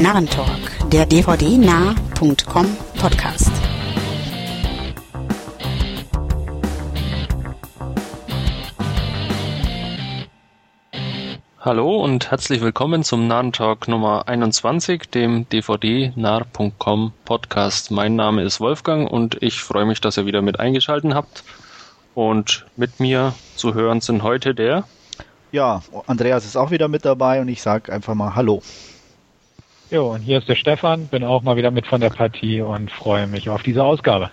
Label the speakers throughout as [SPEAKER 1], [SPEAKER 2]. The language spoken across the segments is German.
[SPEAKER 1] Narrentalk, der dvdnah.com Podcast.
[SPEAKER 2] Hallo und herzlich willkommen zum Narrentalk Nummer 21, dem dvdnar.com Podcast. Mein Name ist Wolfgang und ich freue mich, dass ihr wieder mit eingeschaltet habt. Und mit mir zu hören sind heute der
[SPEAKER 3] ja, Andreas ist auch wieder mit dabei und ich sage einfach mal Hallo.
[SPEAKER 4] Jo, und hier ist der Stefan, bin auch mal wieder mit von der Partie und freue mich auf diese Ausgabe.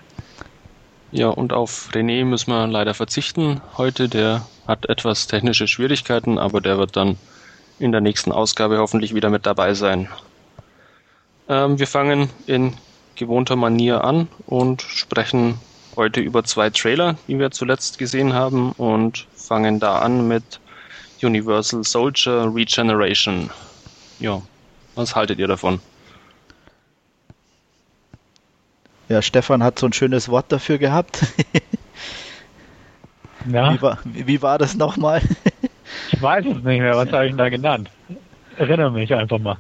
[SPEAKER 2] Ja, und auf René müssen wir leider verzichten heute. Der hat etwas technische Schwierigkeiten, aber der wird dann in der nächsten Ausgabe hoffentlich wieder mit dabei sein. Ähm, wir fangen in gewohnter Manier an und sprechen heute über zwei Trailer, die wir zuletzt gesehen haben und fangen da an mit Universal Soldier Regeneration. Ja, was haltet ihr davon?
[SPEAKER 3] Ja, Stefan hat so ein schönes Wort dafür gehabt.
[SPEAKER 4] ja.
[SPEAKER 3] Wie war, wie war das nochmal?
[SPEAKER 4] ich weiß es nicht mehr. Was habe ich denn da genannt? Erinnere mich einfach mal.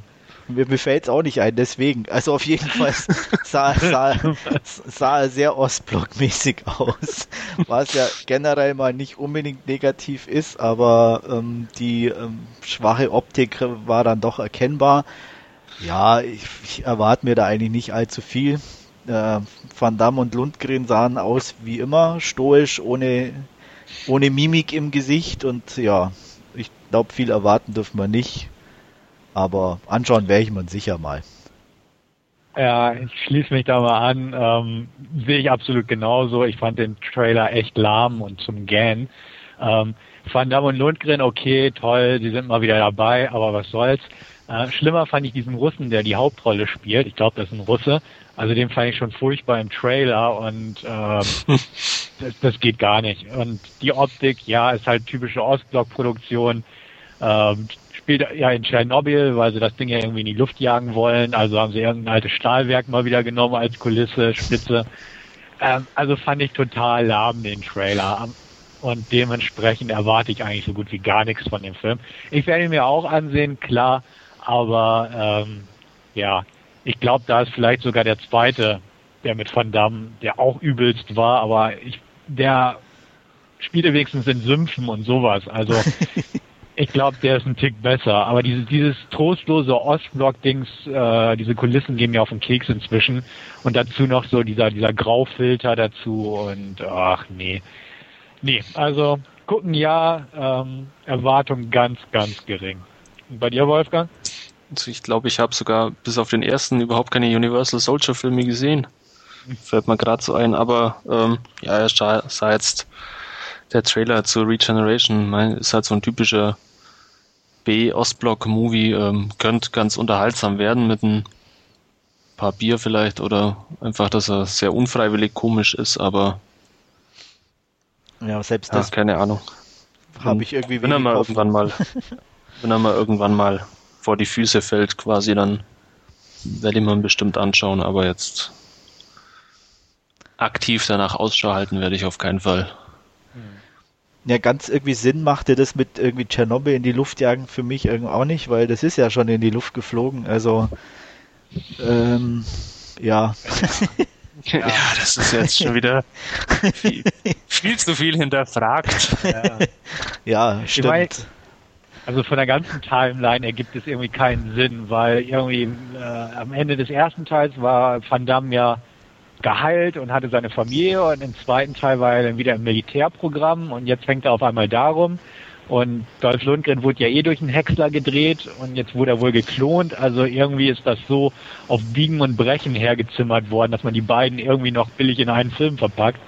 [SPEAKER 3] Mir, mir fällt es auch nicht ein, deswegen. Also auf jeden Fall sah, sah, sah er sehr Ostblock-mäßig aus. Was ja generell mal nicht unbedingt negativ ist, aber ähm, die ähm, schwache Optik war dann doch erkennbar. Ja, ich, ich erwarte mir da eigentlich nicht allzu viel. Äh, Van Damme und Lundgren sahen aus wie immer, stoisch, ohne, ohne Mimik im Gesicht und ja, ich glaube, viel erwarten dürfen wir nicht. Aber anschauen werde ich man sicher mal.
[SPEAKER 4] Ja, ich schließe mich da mal an. Ähm, sehe ich absolut genauso. Ich fand den Trailer echt lahm und zum Gähnen. Ähm, Van Damme und Lundgren, okay, toll, die sind mal wieder dabei, aber was soll's. Äh, schlimmer fand ich diesen Russen, der die Hauptrolle spielt. Ich glaube, das ist ein Russe. Also den fand ich schon furchtbar im Trailer und ähm, das, das geht gar nicht. Und die Optik, ja, ist halt typische Ostblock-Produktion. Ähm, spielt ja in Tschernobyl, weil sie das Ding ja irgendwie in die Luft jagen wollen. Also haben sie irgendein altes Stahlwerk mal wieder genommen als Kulisse, Spitze. Ähm, also fand ich total lahm den Trailer. Und dementsprechend erwarte ich eigentlich so gut wie gar nichts von dem Film. Ich werde ihn mir auch ansehen, klar, aber ähm, ja, ich glaube, da ist vielleicht sogar der zweite, der mit Van Damme, der auch übelst war, aber ich, der spielte wenigstens in Sümpfen und sowas. Also Ich glaube, der ist ein Tick besser. Aber diese, dieses trostlose Ostblock-Dings, äh, diese Kulissen gehen mir auf den Keks inzwischen. Und dazu noch so dieser, dieser Graufilter dazu und ach nee. Nee, also gucken ja, ähm, Erwartung ganz, ganz gering. Und bei dir, Wolfgang?
[SPEAKER 2] Also ich glaube, ich habe sogar bis auf den ersten überhaupt keine Universal Soldier Filme gesehen. Fällt mir gerade so ein, aber ähm, ja, er sah, jetzt der Trailer zu Regeneration, mein, ist halt so ein typischer B-Ostblock-Movie ähm, könnte ganz unterhaltsam werden mit ein paar Bier vielleicht oder einfach, dass er sehr unfreiwillig komisch ist, aber
[SPEAKER 3] ja, selbst das.
[SPEAKER 2] Ja, keine Ahnung.
[SPEAKER 3] Habe ich irgendwie
[SPEAKER 2] wenn er mal irgendwann mal, wenn er mal irgendwann mal vor die Füße fällt, quasi, dann werde ich mir bestimmt anschauen, aber jetzt aktiv danach Ausschau halten werde ich auf keinen Fall.
[SPEAKER 3] Ja, ganz irgendwie Sinn machte das mit irgendwie Tschernobyl in die Luft jagen für mich irgendwie auch nicht, weil das ist ja schon in die Luft geflogen. Also, ähm, ja.
[SPEAKER 2] Ja. ja, das ist jetzt schon wieder viel, viel zu viel hinterfragt.
[SPEAKER 3] Ja, ja stimmt. Meine,
[SPEAKER 4] also von der ganzen Timeline ergibt es irgendwie keinen Sinn, weil irgendwie äh, am Ende des ersten Teils war Van Damme ja geheilt und hatte seine Familie und im zweiten Teil war er dann wieder im Militärprogramm und jetzt fängt er auf einmal darum. Und Dolph Lundgren wurde ja eh durch einen Häcksler gedreht und jetzt wurde er wohl geklont. Also irgendwie ist das so auf Biegen und Brechen hergezimmert worden, dass man die beiden irgendwie noch billig in einen Film verpackt.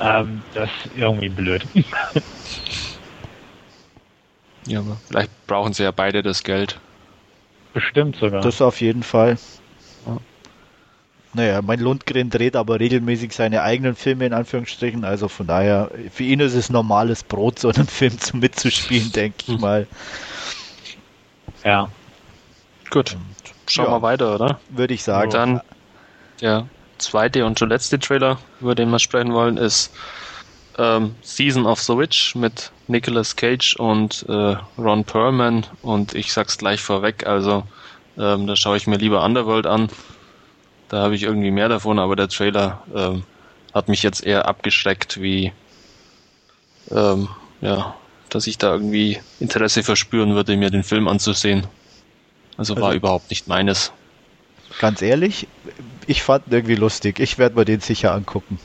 [SPEAKER 4] Ähm, das ist irgendwie blöd.
[SPEAKER 2] ja, aber vielleicht brauchen sie ja beide das Geld.
[SPEAKER 3] Bestimmt sogar. Das auf jeden Fall. Naja, mein Lundgren dreht aber regelmäßig seine eigenen Filme in Anführungsstrichen, also von daher, für ihn ist es normales Brot, so einen Film zu mitzuspielen, denke ich mal.
[SPEAKER 2] Ja. Gut. Und, Schauen ja, wir weiter, oder?
[SPEAKER 3] Würde ich sagen.
[SPEAKER 2] Dann der zweite und letzte Trailer, über den wir sprechen wollen, ist ähm, Season of the Witch mit Nicolas Cage und äh, Ron Perlman und ich sag's gleich vorweg, also Ähm, da schaue ich mir lieber Underworld an. Da habe ich irgendwie mehr davon, aber der Trailer ähm, hat mich jetzt eher abgeschreckt, wie ähm, ja, dass ich da irgendwie Interesse verspüren würde, mir den Film anzusehen. Also, also war überhaupt nicht meines.
[SPEAKER 3] Ganz ehrlich, ich fand ihn irgendwie lustig. Ich werde mir den sicher angucken.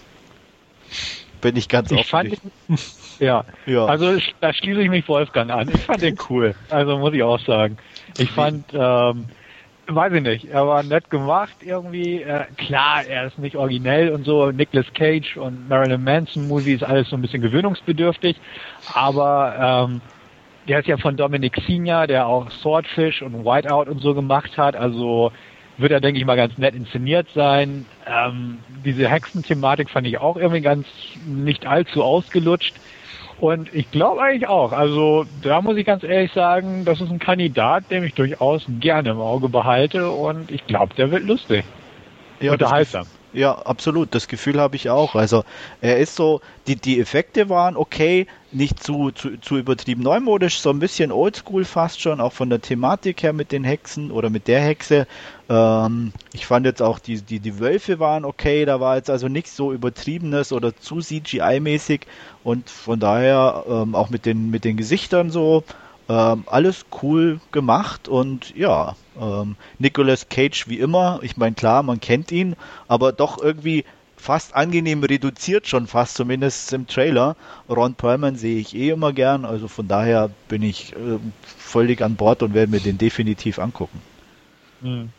[SPEAKER 3] Bin ich ganz
[SPEAKER 4] ich fand ihn, ja. ja, also da schließe ich mich Wolfgang an. Ich fand den cool. Also muss ich auch sagen. Ich fand, ähm, weiß ich nicht, er war nett gemacht irgendwie. Äh, klar, er ist nicht originell und so. Nicolas Cage und Marilyn Manson Movie ist alles so ein bisschen gewöhnungsbedürftig. Aber ähm, der ist ja von Dominic Senior, der auch Swordfish und Whiteout und so gemacht hat. Also wird er, denke ich mal, ganz nett inszeniert sein. Ähm, diese Hexen-Thematik fand ich auch irgendwie ganz nicht allzu ausgelutscht. Und ich glaube eigentlich auch. Also da muss ich ganz ehrlich sagen, das ist ein Kandidat, den ich durchaus gerne im Auge behalte und ich glaube, der wird lustig.
[SPEAKER 3] Ja, Unterhaltsam. Ja, absolut. Das Gefühl habe ich auch. Also er ist so, die, die Effekte waren okay, nicht zu, zu, zu übertrieben neumodisch, so ein bisschen oldschool fast schon, auch von der Thematik her mit den Hexen oder mit der Hexe. Ähm, ich fand jetzt auch die, die, die Wölfe waren okay, da war jetzt also nichts so übertriebenes oder zu CGI-mäßig und von daher ähm, auch mit den, mit den Gesichtern so ähm, alles cool gemacht und ja, ähm, Nicolas Cage wie immer. Ich meine, klar, man kennt ihn, aber doch irgendwie fast angenehm reduziert schon fast, zumindest im Trailer. Ron Perlman sehe ich eh immer gern, also von daher bin ich äh, völlig an Bord und werde mir den definitiv angucken.
[SPEAKER 2] Hm.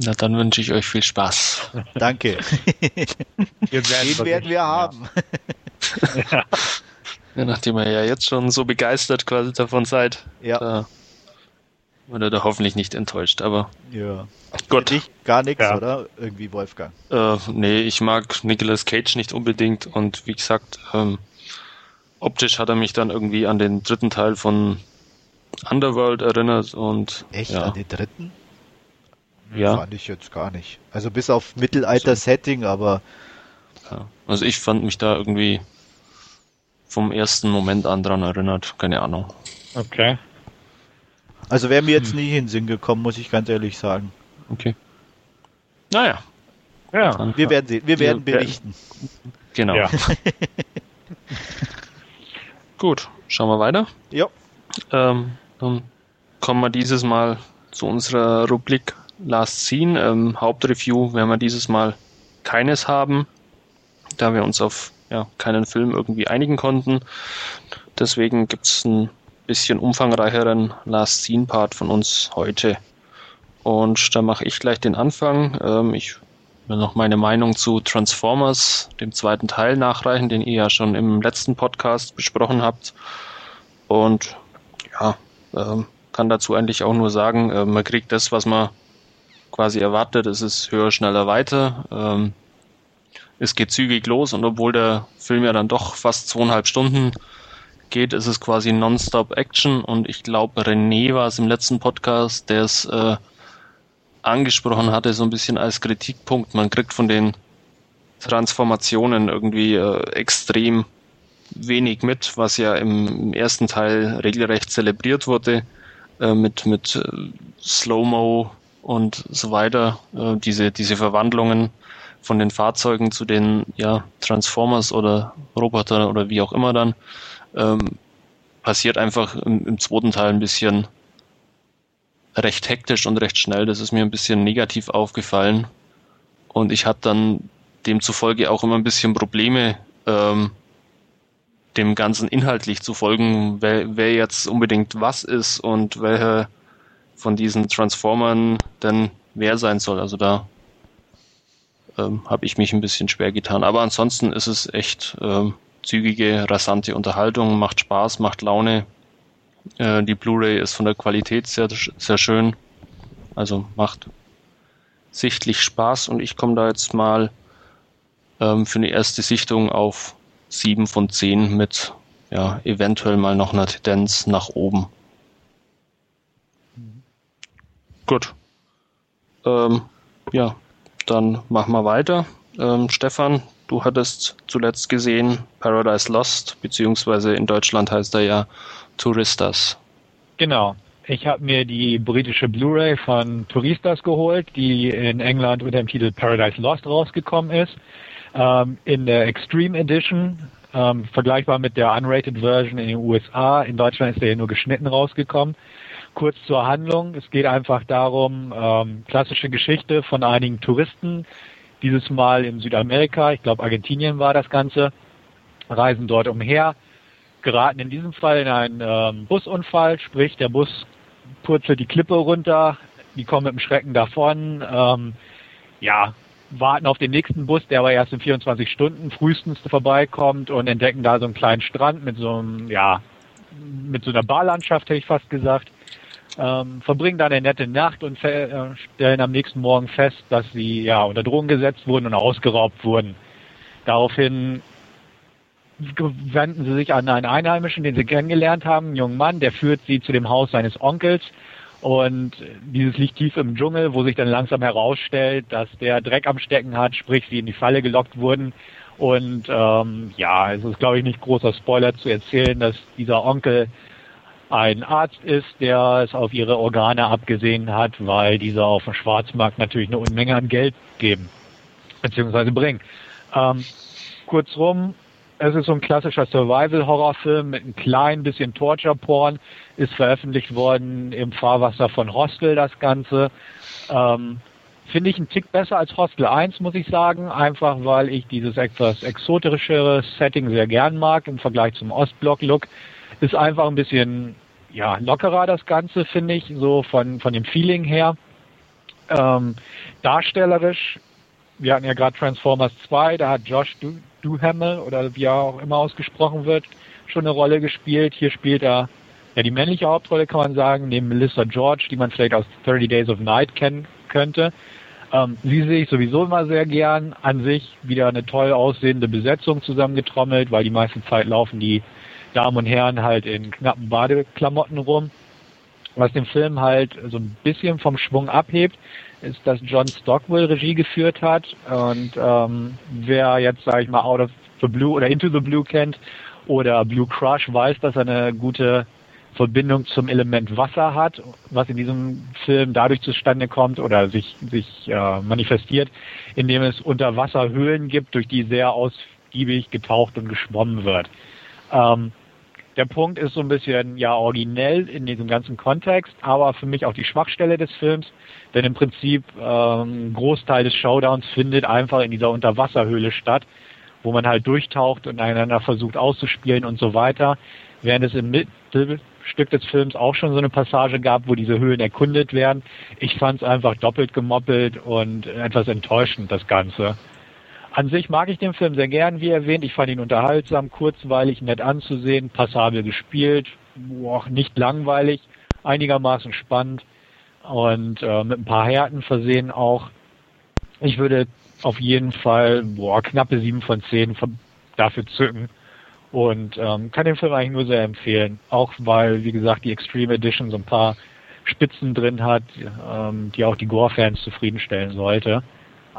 [SPEAKER 2] Na, dann wünsche ich euch viel Spaß.
[SPEAKER 3] Danke. den werden wir haben.
[SPEAKER 2] ja. Ja, nachdem ihr ja jetzt schon so begeistert quasi davon seid.
[SPEAKER 3] Ja. Da
[SPEAKER 2] wurde da hoffentlich nicht enttäuscht, aber.
[SPEAKER 3] Ja. Gut. Ich gar nichts, ja. oder? Irgendwie Wolfgang.
[SPEAKER 2] Äh, nee, ich mag Nicolas Cage nicht unbedingt und wie gesagt, ähm, optisch hat er mich dann irgendwie an den dritten Teil von Underworld erinnert und.
[SPEAKER 3] Echt?
[SPEAKER 2] Ja.
[SPEAKER 3] An den dritten?
[SPEAKER 2] Ja.
[SPEAKER 3] Fand ich jetzt gar nicht. Also bis auf Mittelalter-Setting, aber.
[SPEAKER 2] Ja. Also ich fand mich da irgendwie vom ersten Moment an dran erinnert. Keine Ahnung.
[SPEAKER 4] Okay.
[SPEAKER 3] Also wäre mir jetzt hm. nie in den Sinn gekommen, muss ich ganz ehrlich sagen.
[SPEAKER 2] Okay. Naja.
[SPEAKER 3] Ja. Dann, wir werden sehen. Wir werden berichten.
[SPEAKER 2] Genau. Ja. Gut, schauen wir weiter.
[SPEAKER 3] Ja.
[SPEAKER 2] Ähm, dann kommen wir dieses Mal zu unserer Rubrik Last Scene. Ähm, Hauptreview werden wir dieses Mal keines haben, da wir uns auf ja, keinen Film irgendwie einigen konnten. Deswegen gibt es einen bisschen umfangreicheren Last Scene Part von uns heute. Und da mache ich gleich den Anfang. Ähm, ich will noch meine Meinung zu Transformers, dem zweiten Teil, nachreichen, den ihr ja schon im letzten Podcast besprochen habt. Und ja, ähm, kann dazu eigentlich auch nur sagen, äh, man kriegt das, was man quasi erwartet. Es ist höher, schneller, weiter. Ähm, es geht zügig los und obwohl der Film ja dann doch fast zweieinhalb Stunden geht, ist es quasi nonstop Action und ich glaube, René war es im letzten Podcast, der es äh, angesprochen hatte, so ein bisschen als Kritikpunkt. Man kriegt von den Transformationen irgendwie äh, extrem wenig mit, was ja im, ersten Teil regelrecht zelebriert wurde, äh, mit, mit äh, Slow-Mo und so weiter, äh, diese, diese Verwandlungen von den Fahrzeugen zu den ja, Transformers oder Roboter oder wie auch immer dann, ähm, passiert einfach im, im zweiten Teil ein bisschen recht hektisch und recht schnell. Das ist mir ein bisschen negativ aufgefallen. Und ich hatte dann demzufolge auch immer ein bisschen Probleme, ähm, dem Ganzen inhaltlich zu folgen, wer, wer jetzt unbedingt was ist und welcher von diesen Transformern denn wer sein soll. Also da ähm, habe ich mich ein bisschen schwer getan. Aber ansonsten ist es echt ähm, zügige, rasante Unterhaltung, macht Spaß, macht Laune. Äh, die Blu-ray ist von der Qualität sehr, sehr schön. Also macht sichtlich Spaß und ich komme da jetzt mal ähm, für eine erste Sichtung auf 7 von 10 mit ja, eventuell mal noch einer Tendenz nach oben. Gut. Ähm, ja, dann machen wir weiter. Ähm, Stefan, du hattest zuletzt gesehen Paradise Lost, beziehungsweise in Deutschland heißt er ja Touristas.
[SPEAKER 4] Genau. ich habe mir die britische Blu-ray von Touristas geholt, die in England unter dem Titel Paradise Lost rausgekommen ist. Ähm, in der Extreme Edition, ähm, vergleichbar mit der Unrated Version in den USA. In Deutschland ist der hier nur geschnitten rausgekommen. Kurz zur Handlung. Es geht einfach darum, ähm, klassische Geschichte von einigen Touristen, dieses Mal in Südamerika, ich glaube Argentinien war das Ganze, reisen dort umher, geraten in diesem Fall in einen ähm, Busunfall, sprich der Bus purzelt die Klippe runter, die kommen mit dem Schrecken davon, ähm, ja, warten auf den nächsten Bus, der aber erst in 24 Stunden frühestens vorbeikommt und entdecken da so einen kleinen Strand mit so einem, ja, mit so einer Barlandschaft, hätte ich fast gesagt. Ähm, verbringen da eine nette Nacht und äh, stellen am nächsten Morgen fest, dass sie ja unter Drogen gesetzt wurden und ausgeraubt wurden. Daraufhin wenden sie sich an einen Einheimischen, den sie kennengelernt haben, einen jungen Mann, der führt sie zu dem Haus seines Onkels und dieses liegt tief im Dschungel, wo sich dann langsam herausstellt, dass der Dreck am Stecken hat, sprich sie in die Falle gelockt wurden. Und ähm, ja, es ist glaube ich nicht großer Spoiler zu erzählen, dass dieser Onkel ein Arzt ist, der es auf ihre Organe abgesehen hat, weil diese auf dem Schwarzmarkt natürlich eine Unmenge an Geld geben beziehungsweise bringen. Ähm, kurzrum, es ist so ein klassischer Survival-Horrorfilm mit ein klein bisschen Torture-Porn, ist veröffentlicht worden im Fahrwasser von Hostel das Ganze. Ähm, Finde ich einen Tick besser als Hostel 1, muss ich sagen, einfach weil ich dieses etwas exotischere Setting sehr gern mag im Vergleich zum Ostblock-Look. Ist einfach ein bisschen ja, lockerer das Ganze, finde ich, so von, von dem Feeling her. Ähm, darstellerisch, wir hatten ja gerade Transformers 2, da hat Josh du Duhamel oder wie er auch immer ausgesprochen wird, schon eine Rolle gespielt. Hier spielt er ja die männliche Hauptrolle, kann man sagen, neben Melissa George, die man vielleicht aus 30 Days of Night kennen könnte. Ähm, sie sehe ich sowieso immer sehr gern. An sich wieder eine toll aussehende Besetzung zusammengetrommelt, weil die meiste Zeit laufen die Damen und Herren halt in knappen Badeklamotten rum. Was den Film halt so ein bisschen vom Schwung abhebt, ist, dass John Stockwell Regie geführt hat. Und ähm, wer jetzt, sage ich mal, Out of the Blue oder Into the Blue kennt oder Blue Crush, weiß, dass er eine gute Verbindung zum Element Wasser hat, was in diesem Film dadurch zustande kommt oder sich, sich äh, manifestiert, indem es Unterwasserhöhlen gibt, durch die sehr ausgiebig getaucht und geschwommen wird. Ähm, der Punkt ist so ein bisschen ja originell in diesem ganzen Kontext, aber für mich auch die Schwachstelle des Films, denn im Prinzip ähm, Großteil des Showdowns findet einfach in dieser Unterwasserhöhle statt, wo man halt durchtaucht und einander versucht auszuspielen und so weiter, während es im Mittelstück des Films auch schon so eine Passage gab, wo diese Höhlen erkundet werden. Ich fand es einfach doppelt gemoppelt und etwas enttäuschend, das Ganze. An sich mag ich den Film sehr gern, wie erwähnt. Ich fand ihn unterhaltsam, kurzweilig, nett anzusehen, passabel gespielt, boah, nicht langweilig, einigermaßen spannend und äh, mit ein paar Härten versehen auch. Ich würde auf jeden Fall boah, knappe sieben von zehn dafür zücken und ähm, kann den Film eigentlich nur sehr empfehlen. Auch weil, wie gesagt, die Extreme Edition so ein paar Spitzen drin hat, ähm, die auch die Gore-Fans zufriedenstellen sollte.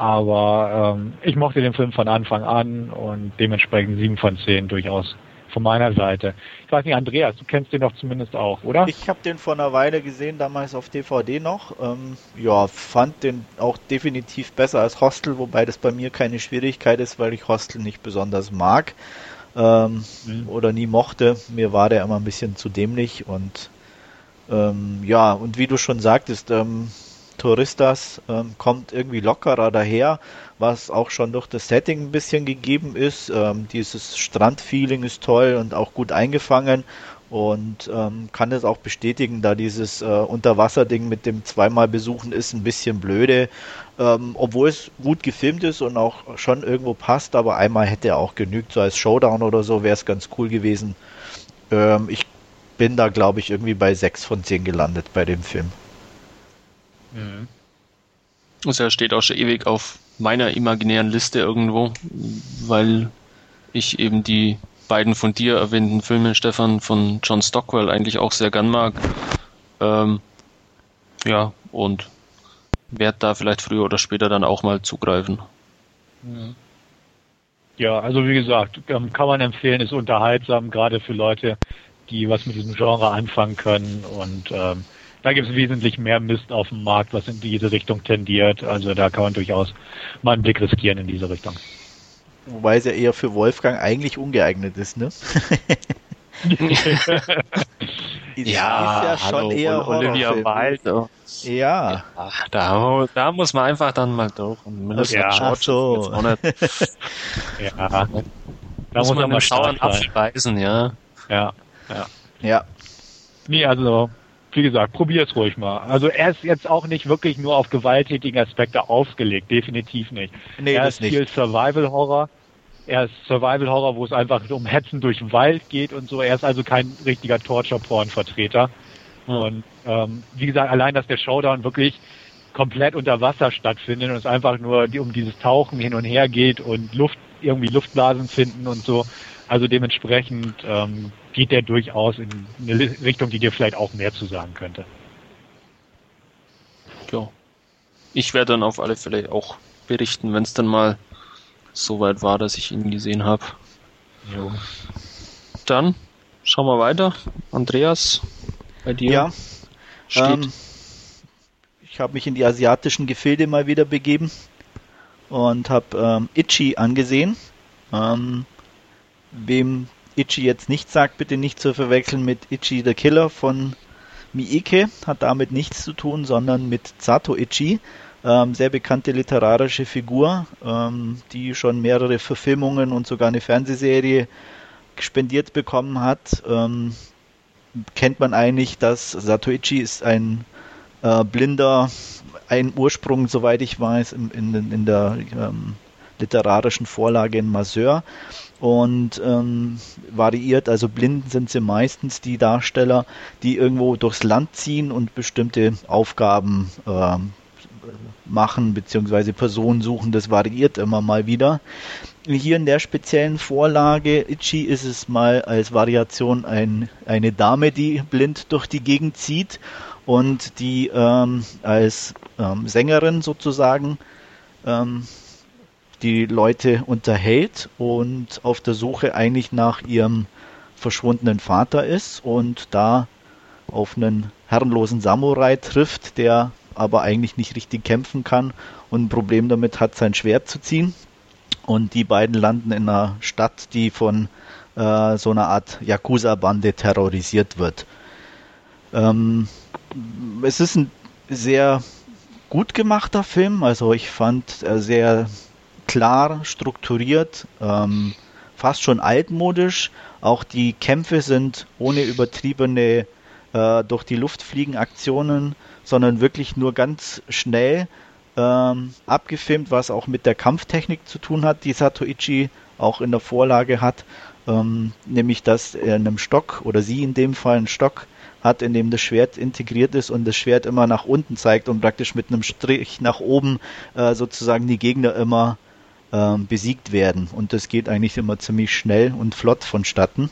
[SPEAKER 4] Aber ähm, ich mochte den Film von Anfang an und dementsprechend sieben von zehn durchaus von meiner Seite. Ich weiß nicht, Andreas, du kennst den doch zumindest auch, oder?
[SPEAKER 3] Ich habe den vor einer Weile gesehen, damals auf DVD noch. Ähm, ja, fand den auch definitiv besser als Hostel, wobei das bei mir keine Schwierigkeit ist, weil ich Hostel nicht besonders mag ähm, mhm. oder nie mochte. Mir war der immer ein bisschen zu dämlich und ähm, ja, und wie du schon sagtest, ähm, Touristas ähm, kommt irgendwie lockerer daher, was auch schon durch das Setting ein bisschen gegeben ist. Ähm, dieses Strandfeeling ist toll und auch gut eingefangen und ähm, kann das auch bestätigen, da dieses äh, Unterwasserding mit dem zweimal besuchen ist ein bisschen blöde, ähm, obwohl es gut gefilmt ist und auch schon irgendwo passt, aber einmal hätte er auch genügt, so als Showdown oder so wäre es ganz cool gewesen. Ähm, ich bin da glaube ich irgendwie bei 6 von 10 gelandet bei dem Film.
[SPEAKER 2] Mhm. Also er steht auch schon ewig auf meiner imaginären Liste irgendwo, weil ich eben die beiden von dir erwähnten Filme, Stefan, von John Stockwell eigentlich auch sehr gern mag. Ähm, ja, und werde da vielleicht früher oder später dann auch mal zugreifen.
[SPEAKER 4] Ja, also wie gesagt, ähm, kann man empfehlen, ist unterhaltsam, gerade für Leute, die was mit diesem Genre anfangen können und ähm, da gibt es wesentlich mehr Mist auf dem Markt, was in diese Richtung tendiert. Also da kann man durchaus mal einen Blick riskieren in diese Richtung.
[SPEAKER 3] Wobei es ja eher für Wolfgang eigentlich ungeeignet ist, ne?
[SPEAKER 2] ist, ja, ist ja schon eher Olivia Wilde.
[SPEAKER 3] Ja.
[SPEAKER 2] ja da, da, muss man einfach dann mal durch. Und
[SPEAKER 3] mindestens ja, ach so.
[SPEAKER 2] ja. Da muss, muss man mal schauen, abspeisen, ja.
[SPEAKER 4] Ja, ja.
[SPEAKER 3] Ja.
[SPEAKER 4] Nee, also, wie gesagt, probier es ruhig mal. Also er ist jetzt auch nicht wirklich nur auf gewalttätigen Aspekte ausgelegt, definitiv nicht.
[SPEAKER 3] Nee,
[SPEAKER 4] er ist
[SPEAKER 3] nicht.
[SPEAKER 4] viel Survival-Horror. Er ist Survival-Horror, wo es einfach um Hetzen durch den Wald geht und so. Er ist also kein richtiger Torture-Porn-Vertreter. Mhm. Und ähm, wie gesagt, allein, dass der Showdown wirklich komplett unter Wasser stattfindet und es einfach nur um dieses Tauchen hin und her geht und Luft irgendwie Luftblasen finden und so. Also dementsprechend ähm, geht der durchaus in eine Richtung, die dir vielleicht auch mehr zu sagen könnte.
[SPEAKER 2] Ja. Ich werde dann auf alle Fälle auch berichten, wenn es dann mal so weit war, dass ich ihn gesehen habe. Dann schauen wir weiter. Andreas, bei dir
[SPEAKER 3] ja, steht. Ähm, ich habe mich in die asiatischen Gefilde mal wieder begeben und habe ähm, Ichi angesehen. Ähm, wem Ichi jetzt nicht sagt, bitte nicht zu verwechseln mit Ichi the Killer von Miike, hat damit nichts zu tun, sondern mit Sato Ichi, ähm, sehr bekannte literarische Figur, ähm, die schon mehrere Verfilmungen und sogar eine Fernsehserie spendiert bekommen hat. Ähm, kennt man eigentlich, dass Satoichi ist ein äh, blinder, ein Ursprung, soweit ich weiß, in, in, in der ähm, literarischen Vorlage in Maseur und ähm, variiert. Also blind sind sie meistens die Darsteller, die irgendwo durchs Land ziehen und bestimmte Aufgaben äh, machen, beziehungsweise Personen suchen. Das variiert immer mal wieder. Hier in der speziellen Vorlage Ichi ist es mal als Variation ein, eine Dame, die blind durch die Gegend zieht und die ähm, als ähm, Sängerin sozusagen ähm, die Leute unterhält und auf der Suche eigentlich nach ihrem verschwundenen Vater ist und da auf einen herrenlosen Samurai trifft, der aber eigentlich nicht richtig kämpfen kann und ein Problem damit hat, sein Schwert zu ziehen. Und die beiden landen in einer Stadt, die von äh, so einer Art Yakuza-Bande terrorisiert wird. Ähm, es ist ein sehr gut gemachter Film, also ich fand er sehr klar strukturiert, ähm, fast schon altmodisch. Auch die Kämpfe sind ohne übertriebene äh, durch die Luft fliegen Aktionen, sondern wirklich nur ganz schnell ähm, abgefilmt, was auch mit der Kampftechnik zu tun hat, die Satoichi auch in der Vorlage hat, ähm, nämlich dass er in einem Stock oder sie in dem Fall einen Stock hat, in dem das Schwert integriert ist und das Schwert immer nach unten zeigt und praktisch mit einem Strich nach oben äh, sozusagen die Gegner immer ähm, besiegt werden. Und das geht eigentlich immer ziemlich schnell und flott vonstatten.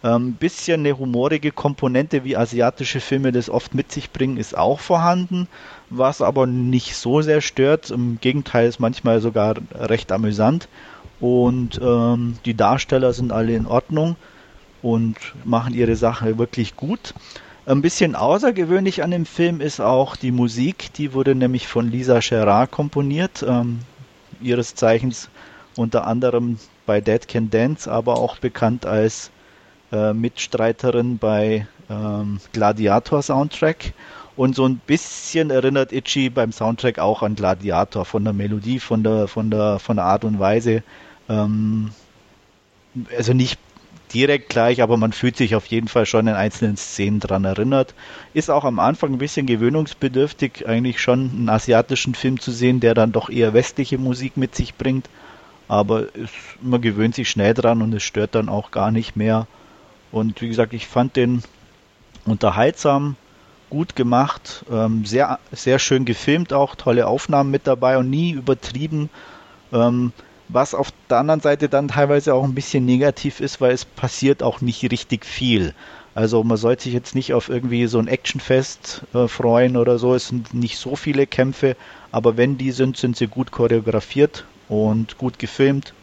[SPEAKER 3] Ein ähm, bisschen eine humorige Komponente, wie asiatische Filme das oft mit sich bringen, ist auch vorhanden, was aber nicht so sehr stört. Im Gegenteil ist manchmal sogar recht amüsant. Und ähm, die Darsteller sind alle in Ordnung und machen ihre Sache wirklich gut. Ein bisschen außergewöhnlich an dem Film ist auch die Musik. Die wurde nämlich von Lisa Gerard komponiert. Ähm, ihres Zeichens unter anderem bei Dead Can Dance, aber auch bekannt als äh, Mitstreiterin bei ähm, Gladiator Soundtrack. Und so ein bisschen erinnert Itchy beim Soundtrack auch an Gladiator von der Melodie, von der, von der, von der Art und Weise. Ähm, also nicht direkt gleich, aber man fühlt sich auf jeden Fall schon in einzelnen Szenen dran erinnert. Ist auch am Anfang ein bisschen gewöhnungsbedürftig, eigentlich schon einen asiatischen Film zu sehen, der dann doch eher westliche Musik mit sich bringt. Aber es, man gewöhnt sich schnell dran und es stört dann auch gar nicht mehr. Und wie gesagt, ich fand den unterhaltsam, gut gemacht, ähm, sehr, sehr schön gefilmt auch, tolle Aufnahmen mit dabei und nie übertrieben. Ähm, was auf der anderen Seite dann teilweise auch ein bisschen negativ ist, weil es passiert auch nicht richtig viel. Also man sollte sich jetzt nicht auf irgendwie so ein Actionfest äh, freuen oder so. Es sind nicht so viele Kämpfe, aber wenn die sind, sind sie gut choreografiert und gut gefilmt.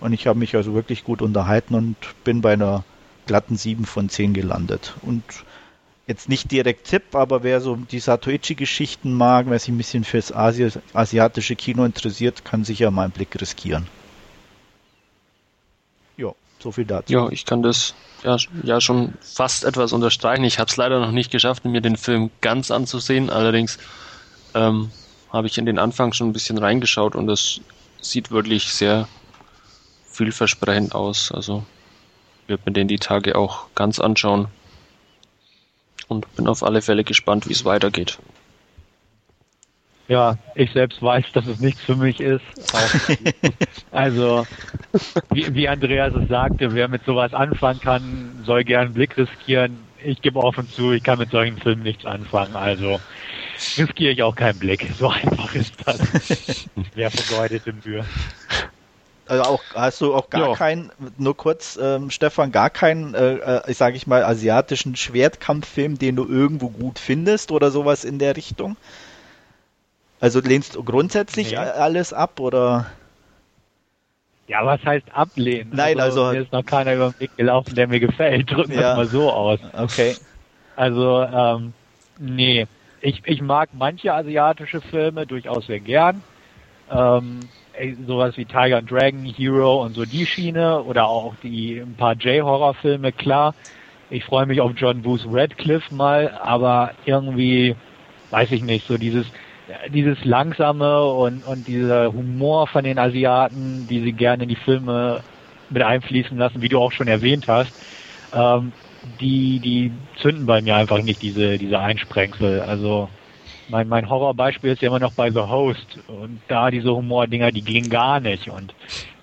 [SPEAKER 3] Und ich habe mich also wirklich gut unterhalten und bin bei einer glatten 7 von 10 gelandet. Und jetzt nicht direkt Tipp, aber wer so die Satoichi-Geschichten mag, wer sich ein bisschen fürs Asi asiatische Kino interessiert, kann sicher mal einen Blick riskieren. Ja, so viel dazu.
[SPEAKER 2] Ja, ich kann das ja, ja schon fast etwas unterstreichen. Ich habe es leider noch nicht geschafft, mir den Film ganz anzusehen. Allerdings ähm, habe ich in den Anfang schon ein bisschen reingeschaut und es sieht wirklich sehr vielversprechend aus. Also wird mir den die Tage auch ganz anschauen und bin auf alle Fälle gespannt, wie es weitergeht.
[SPEAKER 4] Ja, ich selbst weiß, dass es nichts für mich ist. also, wie, wie Andreas es sagte, wer mit sowas anfangen kann, soll gern einen Blick riskieren. Ich gebe offen zu, ich kann mit solchen Filmen nichts anfangen. Also riskiere ich auch keinen Blick. So einfach ist das. wer vergeudete Mühe.
[SPEAKER 3] Also auch hast du auch gar ja. keinen, nur kurz, ähm, Stefan, gar keinen, äh, äh, sage ich mal, asiatischen Schwertkampffilm, den du irgendwo gut findest oder sowas in der Richtung? Also lehnst du grundsätzlich nee. alles ab oder?
[SPEAKER 4] Ja, was heißt ablehnen?
[SPEAKER 3] Nein, also,
[SPEAKER 4] also mir ist noch keiner über den Weg gelaufen, der mir gefällt. Drücken wir ja. es mal so aus.
[SPEAKER 3] Okay.
[SPEAKER 4] Also ähm, nee, ich ich mag manche asiatische Filme durchaus sehr gern. Ähm, sowas wie Tiger and Dragon, Hero und so die Schiene oder auch die ein paar J-Horror-Filme, klar. Ich freue mich auf John Booth Radcliffe mal, aber irgendwie, weiß ich nicht, so dieses, dieses langsame und, und dieser Humor von den Asiaten, die sie gerne in die Filme mit einfließen lassen, wie du auch schon erwähnt hast, ähm, die, die zünden bei mir einfach nicht diese, diese Einsprengsel. Also mein, mein Horrorbeispiel ist ja immer noch bei The Host und da diese Humordinger, die gingen gar nicht und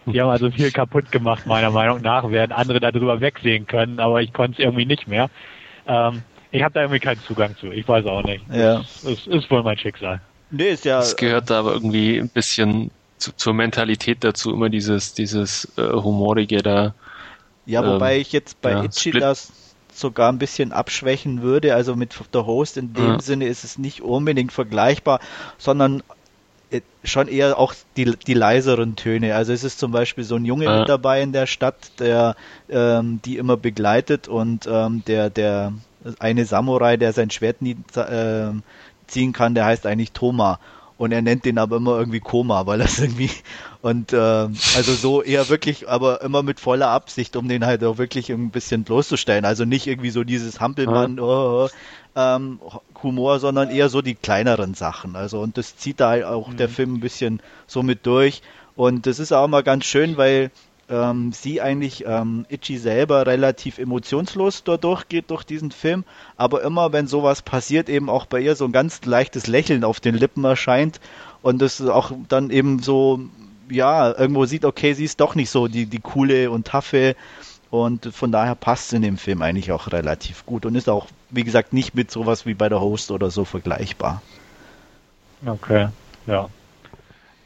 [SPEAKER 4] die haben also viel kaputt gemacht, meiner Meinung nach, werden andere darüber wegsehen können, aber ich konnte es irgendwie nicht mehr. Ähm, ich habe da irgendwie keinen Zugang zu, ich weiß auch nicht.
[SPEAKER 3] Ja.
[SPEAKER 4] Es ist, ist wohl mein Schicksal.
[SPEAKER 2] Nee, ist ja. Es gehört da aber irgendwie ein bisschen zu, zur Mentalität dazu, immer dieses, dieses äh, Humorige da.
[SPEAKER 3] Ja, wobei ähm, ich jetzt bei ja, Itchy das sogar ein bisschen abschwächen würde. Also mit der Host in dem ja. Sinne ist es nicht unbedingt vergleichbar, sondern äh, schon eher auch die, die leiseren Töne. Also es ist zum Beispiel so ein Junge ja. mit dabei in der Stadt, der ähm, die immer begleitet und ähm, der, der eine Samurai, der sein Schwert nie, äh, ziehen kann, der heißt eigentlich Thoma. Und er nennt den aber immer irgendwie Koma, weil das irgendwie und äh, also so eher wirklich, aber immer mit voller Absicht, um den halt auch wirklich ein bisschen bloßzustellen. Also nicht irgendwie so dieses Hampelmann oh, oh, ähm, Humor, sondern eher so die kleineren Sachen. Also und das zieht da halt auch mhm. der Film ein bisschen so mit durch. Und das ist auch mal ganz schön, weil ähm, sie eigentlich ähm, Itchy selber relativ emotionslos dort durchgeht durch diesen Film, aber immer wenn sowas passiert, eben auch bei ihr so ein ganz leichtes Lächeln auf den Lippen erscheint und das auch dann eben so, ja, irgendwo sieht, okay, sie ist doch nicht so die, die coole und taffe und von daher passt es in dem Film eigentlich auch relativ gut und ist auch, wie gesagt, nicht mit sowas wie bei der Host oder so vergleichbar.
[SPEAKER 4] Okay, ja.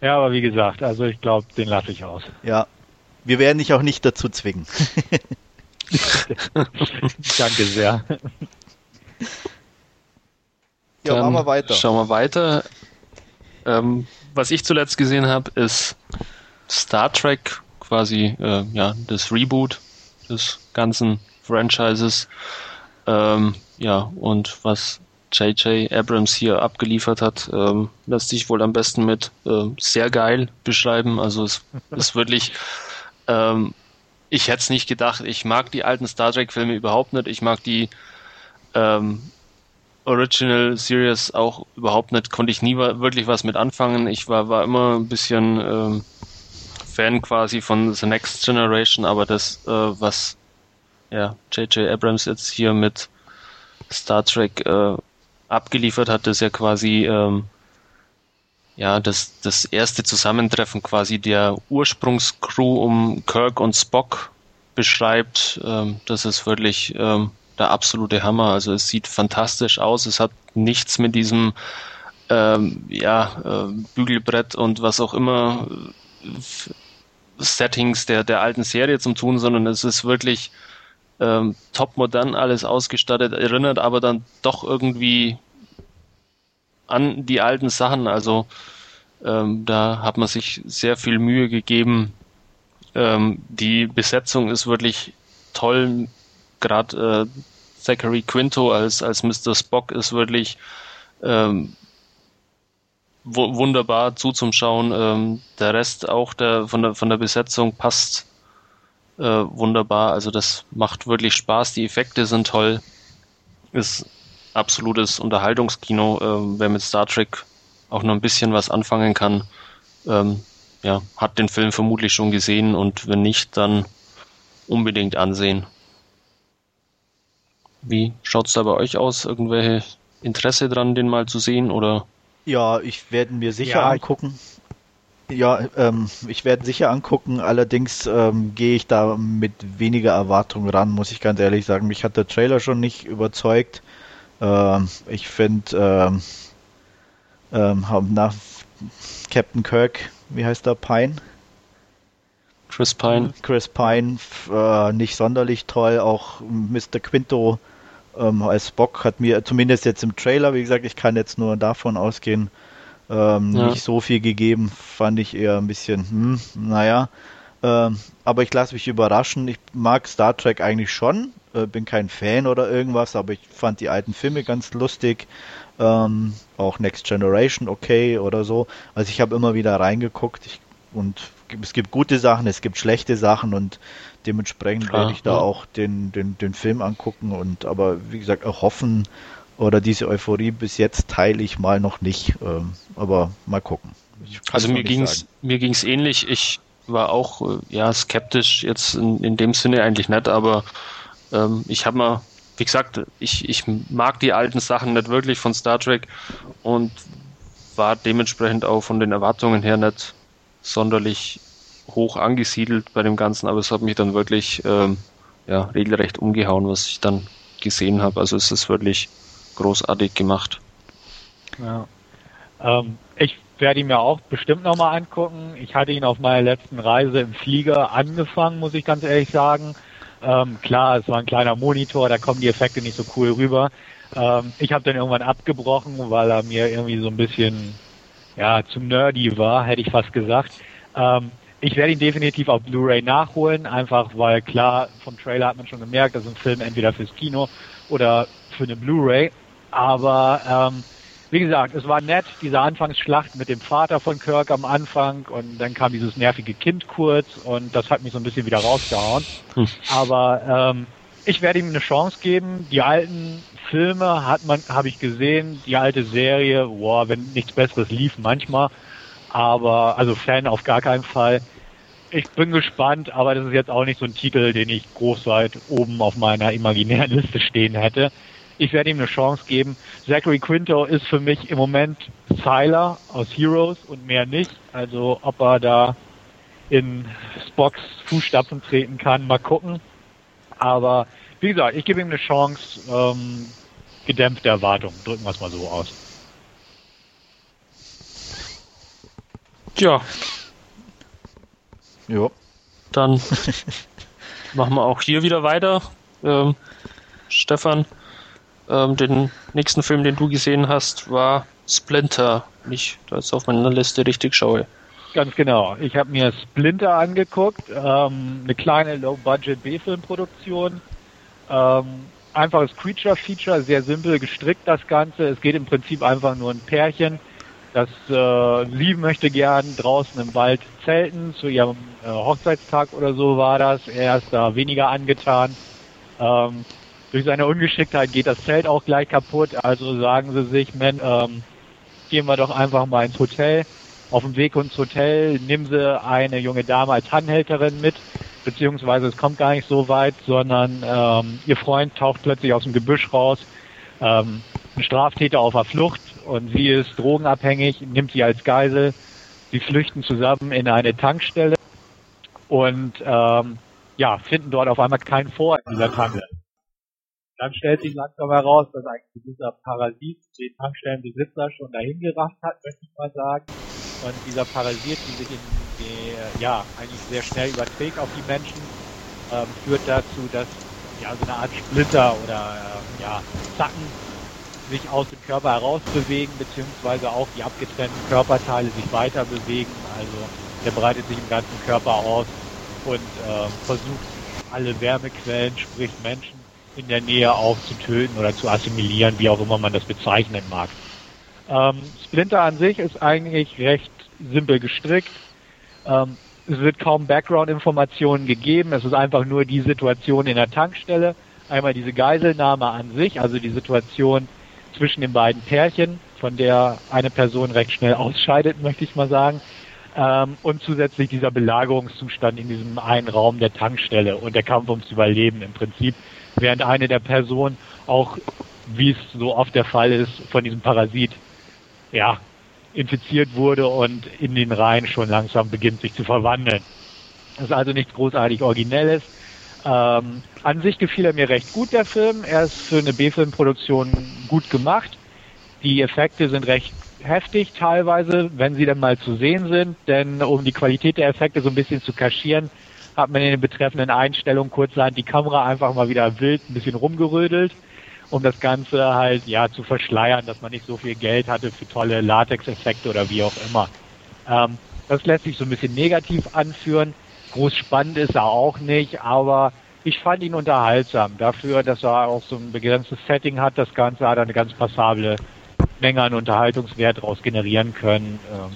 [SPEAKER 4] Ja, aber wie gesagt, also ich glaube, den lasse ich aus.
[SPEAKER 3] Ja, wir werden dich auch nicht dazu zwingen.
[SPEAKER 4] Danke sehr.
[SPEAKER 2] Ja, Dann machen wir weiter. Schauen wir weiter. Ähm, was ich zuletzt gesehen habe, ist Star Trek, quasi äh, ja das Reboot des ganzen Franchises. Ähm, ja, und was J.J. Abrams hier abgeliefert hat, ähm, lässt sich wohl am besten mit äh, sehr geil beschreiben. Also es ist wirklich ähm, ich hätte es nicht gedacht. Ich mag die alten Star Trek-Filme überhaupt nicht. Ich mag die ähm, Original Series auch überhaupt nicht. Konnte ich nie wirklich was mit anfangen. Ich war, war immer ein bisschen ähm, Fan quasi von The Next Generation, aber das, äh, was ja, J.J. Abrams jetzt hier mit Star Trek äh, abgeliefert hat, ist ja quasi ähm, ja, das, das erste Zusammentreffen quasi der Ursprungscrew um Kirk und Spock beschreibt, ähm, das ist wirklich ähm, der absolute Hammer. Also es sieht fantastisch aus. Es hat nichts mit diesem ähm, ja, äh, Bügelbrett und was auch immer äh, Settings der, der alten Serie zum tun, sondern es ist wirklich ähm, top modern alles ausgestattet, erinnert aber dann doch irgendwie an die alten Sachen. Also ähm, da hat man sich sehr viel Mühe gegeben. Ähm, die Besetzung ist wirklich toll. Gerade äh, Zachary Quinto als, als Mr. Spock ist wirklich ähm, wunderbar zuzuschauen. Ähm, der Rest auch der, von, der, von der Besetzung passt äh, wunderbar. Also das macht wirklich Spaß. Die Effekte sind toll. Ist absolutes Unterhaltungskino. Ähm, wer mit Star Trek auch noch ein bisschen was anfangen kann, ähm, ja, hat den Film vermutlich schon gesehen und wenn nicht, dann unbedingt ansehen. Wie schaut's da bei euch aus? Irgendwelche Interesse dran, den mal zu sehen oder?
[SPEAKER 3] Ja, ich werde mir sicher ja, angucken. Ja, ähm, ich werde sicher angucken. Allerdings ähm, gehe ich da mit weniger Erwartung ran, muss ich ganz ehrlich sagen. Mich hat der Trailer schon nicht überzeugt. Ähm, ich finde, ähm, ähm, nach Captain Kirk, wie heißt der Pine?
[SPEAKER 2] Chris Pine.
[SPEAKER 3] Chris Pine äh, nicht sonderlich toll. Auch Mr. Quinto ähm, als Spock hat mir zumindest jetzt im Trailer, wie gesagt, ich kann jetzt nur davon ausgehen, ähm, ja. nicht so viel gegeben. Fand ich eher ein bisschen, hm, naja. Ähm, aber ich lasse mich überraschen. Ich mag Star Trek eigentlich schon. Äh, bin kein Fan oder irgendwas, aber ich fand die alten Filme ganz lustig. Ähm, auch Next Generation okay oder so. Also ich habe immer wieder reingeguckt ich, und es gibt gute Sachen, es gibt schlechte Sachen und dementsprechend Klar, werde ich da ja. auch den, den, den Film angucken und aber wie gesagt auch hoffen oder diese Euphorie bis jetzt teile ich mal noch nicht, ähm, aber mal gucken.
[SPEAKER 2] Also mir ging's sagen. mir ging's ähnlich. Ich war auch äh, ja skeptisch jetzt in, in dem Sinne eigentlich nicht, aber ähm, ich habe mal, wie gesagt, ich, ich mag die alten Sachen nicht wirklich von Star Trek und war dementsprechend auch von den Erwartungen her nicht sonderlich hoch angesiedelt bei dem Ganzen, aber es hat mich dann wirklich ähm, ja, regelrecht umgehauen, was ich dann gesehen habe. Also es ist wirklich großartig gemacht.
[SPEAKER 4] Ja. Ähm, ich werde ihn mir auch bestimmt nochmal angucken. Ich hatte ihn auf meiner letzten Reise im Flieger angefangen, muss ich ganz ehrlich sagen. Ähm, klar, es war ein kleiner Monitor, da kommen die Effekte nicht so cool rüber. Ähm, ich habe dann irgendwann abgebrochen, weil er mir irgendwie so ein bisschen ja zu nerdy war, hätte ich fast gesagt. Ähm, ich werde ihn definitiv auf Blu-ray nachholen, einfach weil klar, vom Trailer hat man schon gemerkt, das ist ein Film entweder fürs Kino oder für eine Blu-ray. Aber ähm, wie gesagt, es war nett, diese Anfangsschlacht mit dem Vater von Kirk am Anfang und dann kam dieses nervige Kind kurz und das hat mich so ein bisschen wieder rausgehauen. Hm. Aber ähm, ich werde ihm eine Chance geben. Die alten Filme hat man, habe ich gesehen, die alte Serie, boah, wenn nichts Besseres lief, manchmal. Aber, also Fan auf gar keinen Fall. Ich bin gespannt, aber das ist jetzt auch nicht so ein Titel, den ich groß weit oben auf meiner imaginären Liste stehen hätte. Ich werde ihm eine Chance geben. Zachary Quinto ist für mich im Moment Zyler aus Heroes und mehr nicht. Also ob er da in Spocks Fußstapfen treten kann, mal gucken. Aber wie gesagt, ich gebe ihm eine Chance. Ähm, gedämpfte Erwartungen, drücken wir es mal so aus.
[SPEAKER 2] Ja. Ja. Dann machen wir auch hier wieder weiter. Ähm, Stefan, ähm, den nächsten Film, den du gesehen hast, war Splinter. Nicht, da ist auf meiner Liste richtig schaue.
[SPEAKER 4] Ganz genau. Ich habe mir Splinter angeguckt, ähm, eine kleine Low-Budget B-Filmproduktion. Ähm, einfaches Creature-Feature, sehr simpel gestrickt das Ganze. Es geht im Prinzip einfach nur ein Pärchen, das äh, sie möchte gern draußen im Wald zelten, zu ihrem äh, Hochzeitstag oder so war das. Er ist da weniger angetan. Ähm, durch seine Ungeschicktheit geht das Zelt auch gleich kaputt, also sagen sie sich, man, ähm, gehen wir doch einfach mal ins Hotel. Auf dem Weg ins Hotel nehmen sie eine junge Dame als Handhälterin mit, beziehungsweise es kommt gar nicht so weit, sondern ähm, ihr Freund taucht plötzlich aus dem Gebüsch raus, ähm, ein Straftäter auf der Flucht und sie ist drogenabhängig, nimmt sie als Geisel. Sie flüchten zusammen in eine Tankstelle und ähm, ja, finden dort auf einmal keinen Vor in dieser Tankstelle. Dann stellt sich langsam heraus, dass eigentlich dieser Parasit den Tankstellenbesitzer schon dahin gerafft hat, möchte ich mal sagen. Und dieser Parasit, die sich in die, ja, eigentlich sehr schnell überträgt auf die Menschen, ähm, führt dazu, dass ja so eine Art Splitter oder äh, ja, Zacken sich aus dem Körper heraus bewegen, beziehungsweise auch die abgetrennten Körperteile sich weiter bewegen. Also der breitet sich im ganzen Körper aus und äh, versucht alle Wärmequellen, sprich Menschen, in der Nähe aufzutöten oder zu assimilieren, wie auch immer man das bezeichnen mag. Ähm, Splinter an sich ist eigentlich recht simpel gestrickt. Ähm, es wird kaum Background-Informationen gegeben. Es ist einfach nur die Situation in der Tankstelle. Einmal diese Geiselnahme an sich, also die Situation zwischen den beiden Pärchen, von der eine Person recht schnell ausscheidet, möchte ich mal sagen. Ähm, und zusätzlich dieser Belagerungszustand in diesem einen Raum der Tankstelle und der Kampf ums Überleben im Prinzip, während eine der Personen auch, wie es so oft der Fall ist, von diesem Parasit, ja, infiziert wurde und in den Reihen schon langsam beginnt sich zu verwandeln. Das ist also nichts großartig Originelles. Ähm, an sich gefiel er mir recht gut, der Film. Er ist für eine B-Filmproduktion gut gemacht. Die Effekte sind recht heftig teilweise, wenn sie dann mal zu sehen sind, denn um die Qualität der Effekte so ein bisschen zu kaschieren, hat man in den betreffenden Einstellungen kurzerhand die Kamera einfach mal wieder wild ein bisschen rumgerödelt, um das Ganze halt ja zu verschleiern, dass man nicht so viel Geld hatte für tolle Latex-Effekte oder wie auch immer. Ähm, das lässt sich so ein bisschen negativ anführen. Groß spannend ist er auch nicht, aber ich fand ihn unterhaltsam. Dafür, dass er auch so ein begrenztes Setting hat, das Ganze hat eine ganz passable Menge an Unterhaltungswert daraus generieren können. Ähm,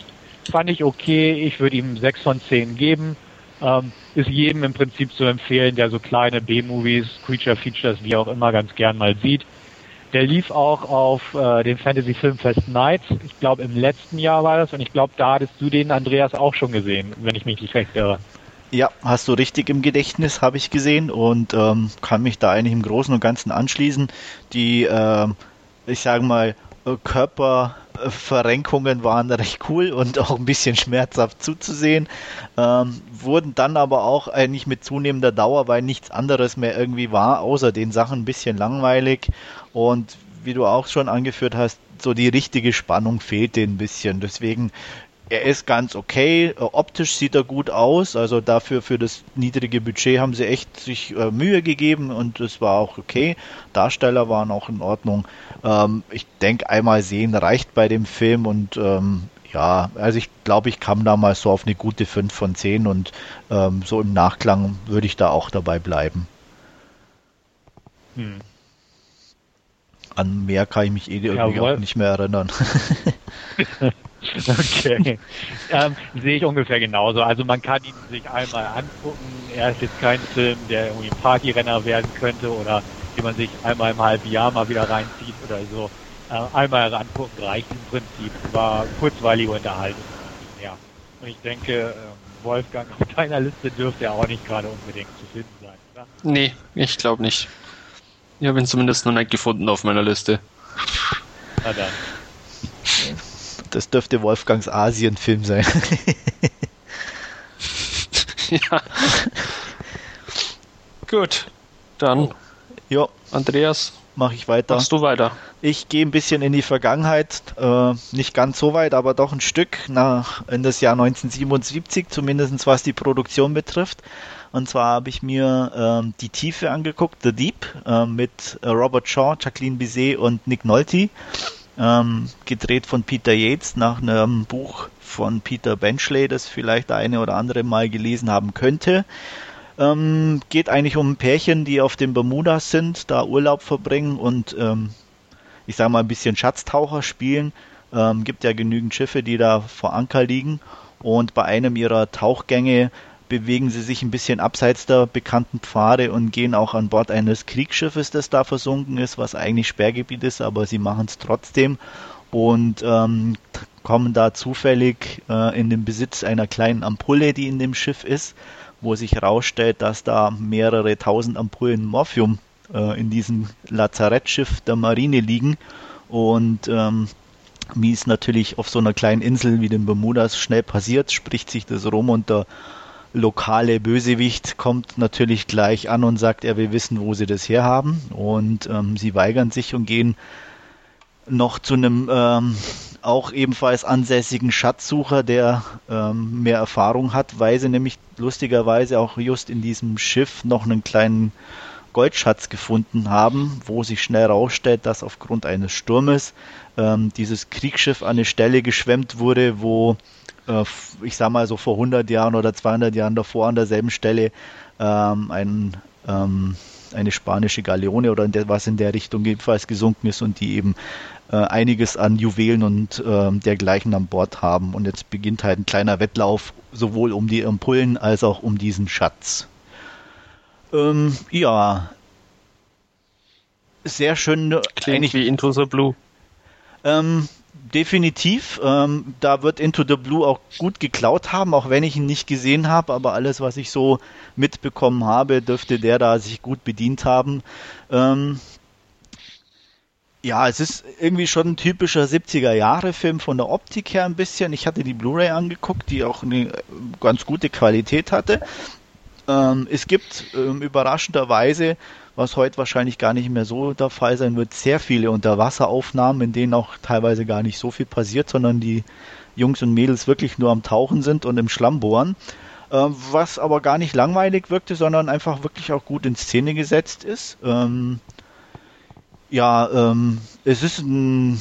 [SPEAKER 4] fand ich okay. Ich würde ihm sechs von zehn geben. Ähm, ist jedem im Prinzip zu empfehlen, der so kleine B-Movies, Creature Features, wie auch immer, ganz gern mal sieht. Der lief auch auf äh, den Fantasy Filmfest Nights. Ich glaube, im letzten Jahr war das. Und ich glaube, da hattest du den, Andreas, auch schon gesehen, wenn ich mich nicht recht irre.
[SPEAKER 3] Ja, hast du richtig im Gedächtnis, habe ich gesehen und ähm, kann mich da eigentlich im Großen und Ganzen anschließen. Die, äh, ich sage mal, Körperverrenkungen waren recht cool und auch ein bisschen schmerzhaft zuzusehen. Ähm, wurden dann aber auch eigentlich mit zunehmender Dauer, weil nichts anderes mehr irgendwie war, außer den Sachen ein bisschen langweilig. Und wie du auch schon angeführt hast, so die richtige Spannung fehlte ein bisschen. Deswegen er ist ganz okay. Optisch sieht er gut aus. Also dafür für das niedrige Budget haben sie echt sich äh, Mühe gegeben und es war auch okay. Darsteller waren auch in Ordnung. Ähm, ich denke, einmal sehen reicht bei dem Film und ähm, ja, also ich glaube, ich kam da mal so auf eine gute 5 von 10 und ähm, so im Nachklang würde ich da auch dabei bleiben. Hm. An mehr kann ich mich eh auch nicht mehr erinnern.
[SPEAKER 4] Okay. ähm, sehe ich ungefähr genauso. Also man kann ihn sich einmal angucken. Er ist jetzt kein Film, der irgendwie ein Partyrenner werden könnte oder den man sich einmal im halben Jahr mal wieder reinzieht oder so. Äh, einmal angucken reicht im Prinzip. War kurzweilige Unterhaltung. Ja. Und ich denke, ähm, Wolfgang, auf deiner Liste dürfte er auch nicht gerade unbedingt zu finden sein, oder?
[SPEAKER 2] Nee, ich glaube nicht. Ich habe ihn zumindest noch nicht gefunden auf meiner Liste.
[SPEAKER 3] Na dann. Das dürfte Wolfgangs Asien-Film sein.
[SPEAKER 2] ja. Gut, dann.
[SPEAKER 3] Ja.
[SPEAKER 2] Andreas.
[SPEAKER 3] Mache ich weiter.
[SPEAKER 2] Machst du weiter?
[SPEAKER 3] Ich gehe ein bisschen in die Vergangenheit, äh, nicht ganz so weit, aber doch ein Stück nach in das Jahr 1977, zumindest was die Produktion betrifft. Und zwar habe ich mir ähm, die Tiefe angeguckt, The Deep, äh, mit äh, Robert Shaw, Jacqueline Bizet und Nick Nolte ähm, gedreht von Peter Yates nach einem Buch von Peter Benchley, das vielleicht eine oder andere mal gelesen haben könnte. Ähm, geht eigentlich um ein Pärchen, die auf den Bermudas sind, da Urlaub verbringen und ähm, ich sage mal ein bisschen Schatztaucher spielen. Ähm, gibt ja genügend Schiffe, die da vor Anker liegen und bei einem ihrer Tauchgänge bewegen sie sich ein bisschen abseits der bekannten Pfade und gehen auch an Bord eines Kriegsschiffes, das da versunken ist, was eigentlich Sperrgebiet ist, aber sie machen es trotzdem und ähm, kommen da zufällig äh, in den Besitz einer kleinen Ampulle, die in dem Schiff ist, wo sich herausstellt, dass da mehrere tausend Ampullen Morphium äh, in diesem Lazarettschiff der Marine liegen und ähm, wie es natürlich auf so einer kleinen Insel wie den Bermudas schnell passiert, spricht sich das rum und der lokale Bösewicht kommt natürlich gleich an und sagt, er will wissen, wo sie das herhaben. Und ähm, sie weigern sich und gehen noch zu einem ähm, auch ebenfalls ansässigen Schatzsucher, der ähm, mehr Erfahrung hat, weil sie nämlich lustigerweise auch just in diesem Schiff noch einen kleinen Goldschatz gefunden haben, wo sich schnell herausstellt, dass aufgrund eines Sturmes ähm, dieses Kriegsschiff an eine Stelle geschwemmt wurde, wo ich sag mal so vor 100 Jahren oder 200 Jahren davor an derselben Stelle ähm, ein ähm, eine spanische Galeone oder was in der Richtung jedenfalls gesunken ist und die eben äh, einiges an Juwelen und äh, dergleichen an Bord haben. Und jetzt beginnt halt ein kleiner Wettlauf, sowohl um die Ampullen als auch um diesen Schatz. Ähm, ja. Sehr schön.
[SPEAKER 2] Klingt wie Into the Blue.
[SPEAKER 3] Ähm, definitiv. Ähm, da wird Into the Blue auch gut geklaut haben, auch wenn ich ihn nicht gesehen habe. Aber alles, was ich so mitbekommen habe, dürfte der da sich gut bedient haben. Ähm, ja, es ist irgendwie schon ein typischer 70er-Jahre-Film von der Optik her ein bisschen. Ich hatte die Blu-ray angeguckt, die auch eine ganz gute Qualität hatte. Ähm, es gibt ähm, überraschenderweise, was heute wahrscheinlich gar nicht mehr so der Fall sein wird, sehr viele Unterwasseraufnahmen, in denen auch teilweise gar nicht so viel passiert, sondern die Jungs und Mädels wirklich nur am Tauchen sind und im Schlamm bohren. Äh, was aber gar nicht langweilig wirkte, sondern einfach wirklich auch gut in Szene gesetzt ist. Ähm, ja, ähm, es ist ein,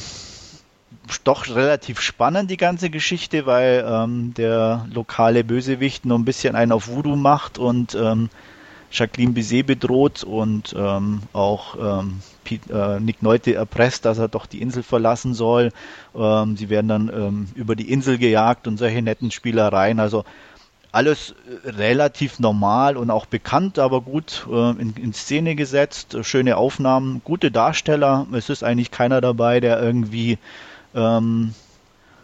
[SPEAKER 3] doch relativ spannend, die ganze Geschichte, weil ähm, der lokale Bösewicht noch ein bisschen einen auf Voodoo macht und ähm, Jacqueline Bizet bedroht und ähm, auch ähm, Pete, äh, Nick Neute erpresst, dass er doch die Insel verlassen soll. Ähm, sie werden dann ähm, über die Insel gejagt und solche netten Spielereien. Also alles äh, relativ normal und auch bekannt, aber gut äh, in, in, Szene gesetzt, schöne Aufnahmen, gute Darsteller. Es ist eigentlich keiner dabei, der irgendwie ähm,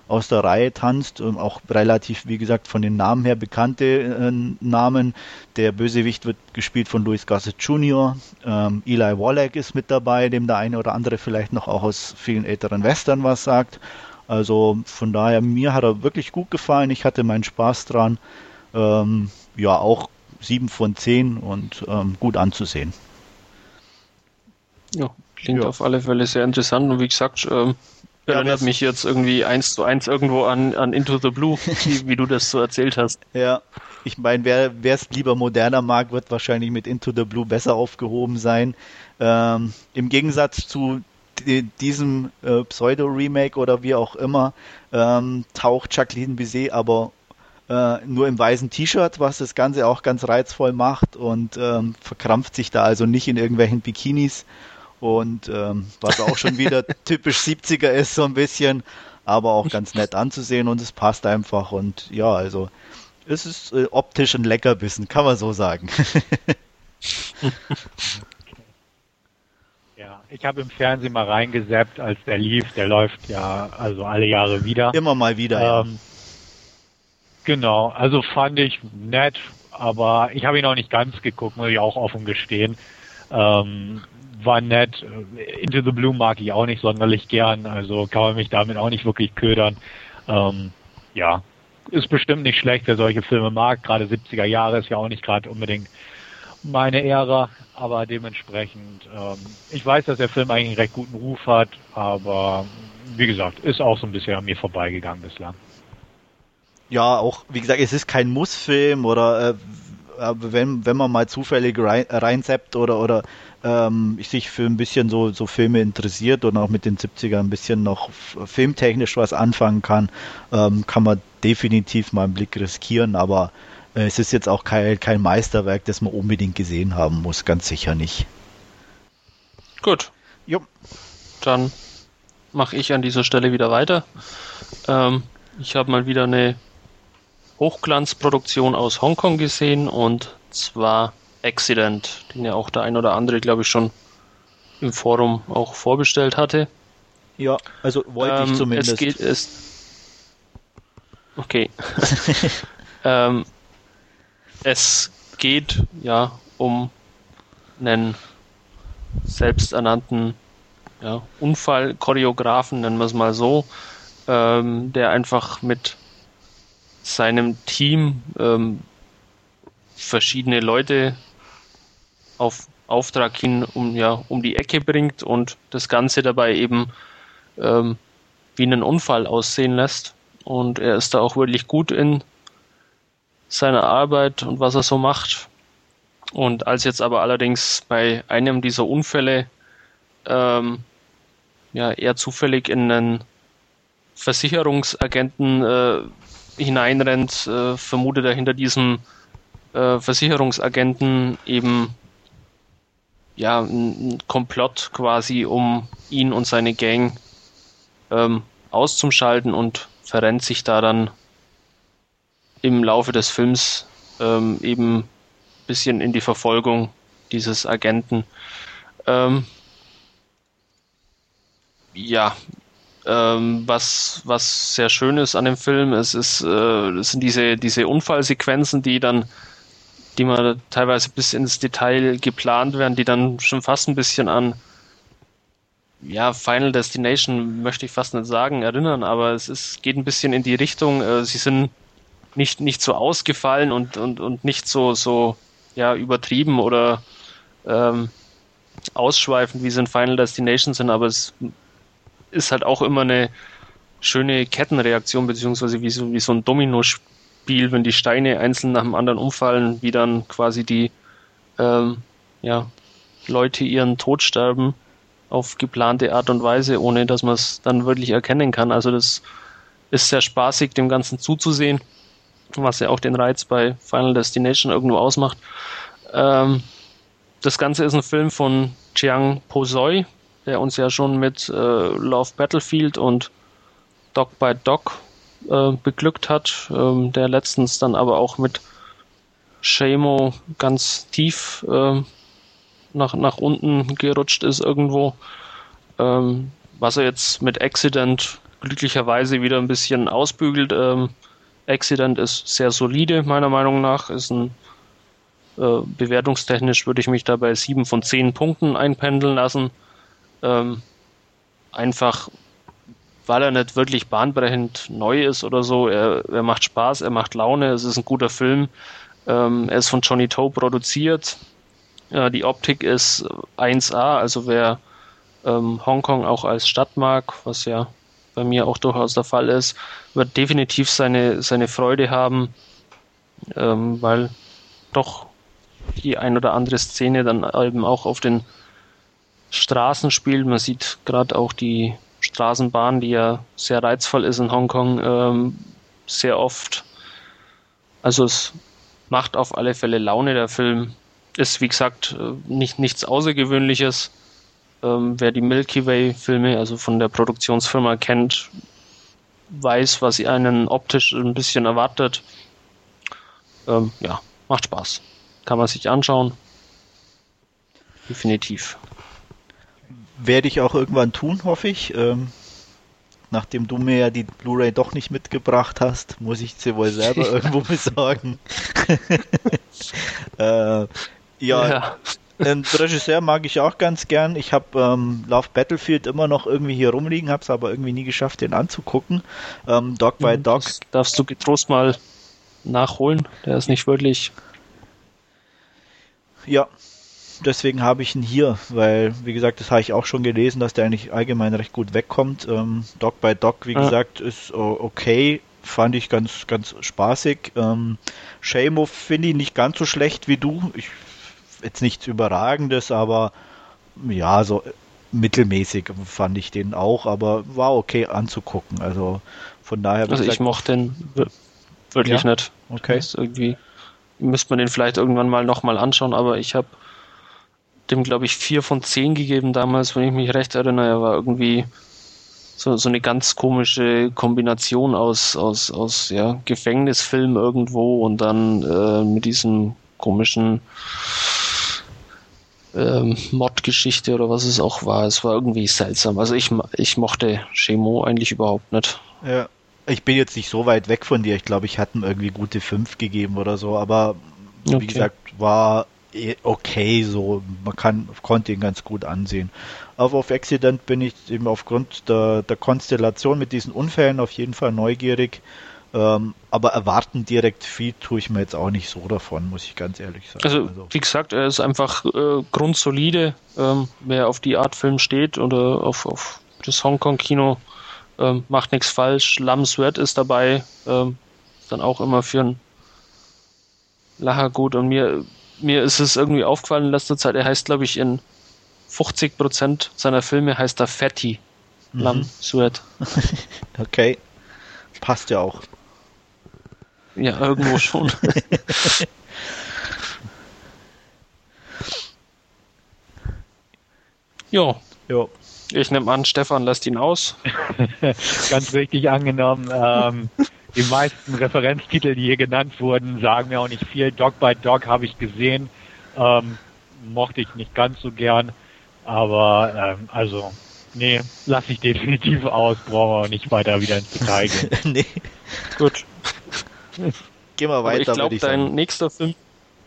[SPEAKER 3] aus der Reihe tanzt. Und auch relativ, wie gesagt, von den Namen her bekannte äh, Namen. Der Bösewicht wird gespielt von Louis Gossett Jr. Ähm, Eli Wallach ist mit dabei, dem der eine oder andere vielleicht noch auch aus vielen älteren Western was sagt. Also von daher, mir hat er wirklich gut gefallen. Ich hatte meinen Spaß dran ähm, ja auch 7 von 10 und ähm, gut anzusehen.
[SPEAKER 2] Ja, klingt ja. auf alle Fälle sehr interessant und wie gesagt, ähm, erinnert mich jetzt irgendwie eins zu eins irgendwo an, an Into the Blue, wie, du das so erzählt hast.
[SPEAKER 3] Ja, ich meine, wer es lieber moderner mag, wird wahrscheinlich mit Into the Blue besser aufgehoben sein. Ähm, Im Gegensatz zu diesem äh, Pseudo-Remake oder wie auch immer, ähm, taucht Jacqueline Bizet aber äh, nur im weißen T-Shirt, was das Ganze auch ganz reizvoll macht und ähm, verkrampft sich da also nicht in irgendwelchen Bikinis und ähm, was auch schon wieder typisch 70er ist so ein bisschen, aber auch ganz nett anzusehen und es passt einfach und ja, also es ist äh, optisch ein Leckerbissen, kann man so sagen.
[SPEAKER 4] Ja, ich habe im Fernsehen mal reingeseppt, als der lief. Der läuft ja also alle Jahre wieder.
[SPEAKER 3] Immer mal wieder. Ähm, ja.
[SPEAKER 4] Genau, also fand ich nett, aber ich habe ihn auch nicht ganz geguckt, muss ich auch offen gestehen. Ähm, war nett. Into the Blue mag ich auch nicht sonderlich gern, also kann man mich damit auch nicht wirklich ködern. Ähm, ja, ist bestimmt nicht schlecht, wer solche Filme mag. Gerade 70er Jahre ist ja auch nicht gerade unbedingt meine Ära, aber dementsprechend, ähm, ich weiß, dass der Film eigentlich einen recht guten Ruf hat, aber wie gesagt, ist auch so ein bisschen an mir vorbeigegangen bislang
[SPEAKER 3] ja, auch, wie gesagt, es ist kein Mussfilm oder äh, wenn, wenn man mal zufällig rein, reinseppt oder, oder ähm, sich für ein bisschen so, so Filme interessiert und auch mit den 70ern ein bisschen noch filmtechnisch was anfangen kann, ähm, kann man definitiv mal einen Blick riskieren, aber äh, es ist jetzt auch kein, kein Meisterwerk, das man unbedingt gesehen haben muss, ganz sicher nicht.
[SPEAKER 2] Gut. Jo. Dann mache ich an dieser Stelle wieder weiter. Ähm, ich habe mal wieder eine Hochglanzproduktion aus Hongkong gesehen und zwar Accident, den ja auch der ein oder andere, glaube ich, schon im Forum auch vorbestellt hatte.
[SPEAKER 3] Ja, also wollte ähm, ich zumindest.
[SPEAKER 2] Es geht, es okay. ähm, es geht ja um einen selbsternannten ja, Unfallchoreografen, nennen wir es mal so, ähm, der einfach mit seinem Team ähm, verschiedene Leute auf Auftrag hin um, ja, um die Ecke bringt und das Ganze dabei eben ähm, wie einen Unfall aussehen lässt. Und er ist da auch wirklich gut in seiner Arbeit und was er so macht. Und als jetzt aber allerdings bei einem dieser Unfälle ähm, ja eher zufällig in einen Versicherungsagenten äh, hineinrennt, äh, vermutet er hinter diesem äh, Versicherungsagenten eben ja, ein Komplott quasi, um ihn und seine Gang ähm, auszuschalten und verrennt sich da dann im Laufe des Films ähm, eben ein bisschen in die Verfolgung dieses Agenten. Ähm, ja, ähm, was, was sehr schön ist an dem Film, es ist, äh, es sind diese, diese Unfallsequenzen, die dann, die man teilweise bis ins Detail geplant werden, die dann schon fast ein bisschen an ja, Final Destination möchte ich fast nicht sagen, erinnern, aber es ist, geht ein bisschen in die Richtung, äh, sie sind nicht, nicht so ausgefallen und, und, und nicht so, so, ja, übertrieben oder ähm, ausschweifend, wie sie in Final Destination sind, aber es ist halt auch immer eine schöne Kettenreaktion, beziehungsweise wie so, wie so ein Dominospiel, wenn die Steine einzeln nach dem anderen umfallen, wie dann quasi die ähm, ja, Leute ihren Tod sterben auf geplante Art und Weise, ohne dass man es dann wirklich erkennen kann. Also das ist sehr spaßig, dem Ganzen zuzusehen, was ja auch den Reiz bei Final Destination irgendwo ausmacht. Ähm, das Ganze ist ein Film von Chiang Po-Soi, der uns ja schon mit äh, Love Battlefield und Dog by Dog äh, beglückt hat, ähm, der letztens dann aber auch mit Shamo ganz tief äh, nach, nach unten gerutscht ist irgendwo. Ähm, was er jetzt mit Accident glücklicherweise wieder ein bisschen ausbügelt. Ähm, Accident ist sehr solide, meiner Meinung nach. Ist ein äh, bewertungstechnisch würde ich mich dabei sieben von zehn Punkten einpendeln lassen. Ähm, einfach, weil er nicht wirklich bahnbrechend neu ist oder so. Er, er macht Spaß, er macht Laune, es ist ein guter Film. Ähm, er ist von Johnny Toe produziert. Ja, die Optik ist 1A, also wer ähm, Hongkong auch als Stadt mag, was ja bei mir auch durchaus der Fall ist, wird definitiv seine, seine Freude haben, ähm, weil doch die ein oder andere Szene dann eben auch auf den Straßen spielt. Man sieht gerade auch die Straßenbahn, die ja sehr reizvoll ist in Hongkong, ähm, sehr oft. Also es macht auf alle Fälle Laune, der Film. Ist, wie gesagt, äh, nicht, nichts Außergewöhnliches. Ähm, wer die Milky Way-Filme, also von der Produktionsfirma kennt, weiß, was sie einen optisch ein bisschen erwartet. Ähm, ja, macht Spaß. Kann man sich anschauen. Definitiv.
[SPEAKER 3] Werde ich auch irgendwann tun, hoffe ich. Ähm, nachdem du mir ja die Blu-ray doch nicht mitgebracht hast, muss ich sie wohl selber irgendwo besorgen. äh, ja, ja. Den Regisseur mag ich auch ganz gern. Ich habe ähm, Love Battlefield immer noch irgendwie hier rumliegen, habe es aber irgendwie nie geschafft, den anzugucken. Ähm, Dog by mhm, Dog. Das
[SPEAKER 2] darfst du getrost mal nachholen. Der ist nicht wirklich.
[SPEAKER 3] Ja, deswegen habe ich ihn hier, weil, wie gesagt, das habe ich auch schon gelesen, dass der eigentlich allgemein recht gut wegkommt. Ähm, Dog by Dog, wie ah. gesagt, ist okay. Fand ich ganz, ganz spaßig. Ähm, Shamo finde ich nicht ganz so schlecht wie du. Ich jetzt nichts Überragendes, aber ja, so mittelmäßig fand ich den auch, aber war okay anzugucken. Also von daher.
[SPEAKER 2] Also ich mochte den wirklich ja? nicht.
[SPEAKER 3] Okay.
[SPEAKER 2] Das irgendwie müsste man den vielleicht irgendwann mal nochmal anschauen, aber ich habe dem, glaube ich, vier von zehn gegeben damals, wenn ich mich recht erinnere. Er war irgendwie so, so eine ganz komische Kombination aus, aus, aus ja, Gefängnisfilm irgendwo und dann äh, mit diesem komischen ähm, Mod-Geschichte oder was es auch war. Es war irgendwie seltsam. Also ich, ich mochte Chemo eigentlich überhaupt nicht.
[SPEAKER 3] Ja. Ich bin jetzt nicht so weit weg von dir. Ich glaube, ich hatte ihm irgendwie gute fünf gegeben oder so, aber okay. wie gesagt, war okay so. Man kann, konnte ihn ganz gut ansehen. Aber auf Accident bin ich eben aufgrund der, der Konstellation mit diesen Unfällen auf jeden Fall neugierig. Ähm, aber erwarten direkt viel tue ich mir jetzt auch nicht so davon, muss ich ganz ehrlich sagen.
[SPEAKER 2] Also, also. wie gesagt, er ist einfach äh, grundsolide. Ähm, wer auf die Art Film steht oder auf, auf das Hongkong-Kino, ähm, macht nichts falsch. Lam Sweat ist dabei, ähm, dann auch immer für ein Lacher gut. Und mir, mir ist es irgendwie aufgefallen in letzter Zeit, er heißt, glaube ich, in 50% seiner Filme heißt er Fatty. Mhm. Lam Sweat.
[SPEAKER 3] okay. Passt ja auch.
[SPEAKER 2] Ja, irgendwo schon. Ja. Jo. Ich nehme an, Stefan lässt ihn aus.
[SPEAKER 4] Ganz richtig angenommen. Ähm, die meisten Referenztitel, die hier genannt wurden, sagen mir auch nicht viel. Dog by Dog habe ich gesehen. Ähm, mochte ich nicht ganz so gern. Aber ähm, also, nee, lasse ich definitiv aus, brauchen wir nicht weiter wieder ins Detail gehen. nee.
[SPEAKER 2] Gut. Gehen wir weiter. Aber ich glaube, dein sagen. nächster Film,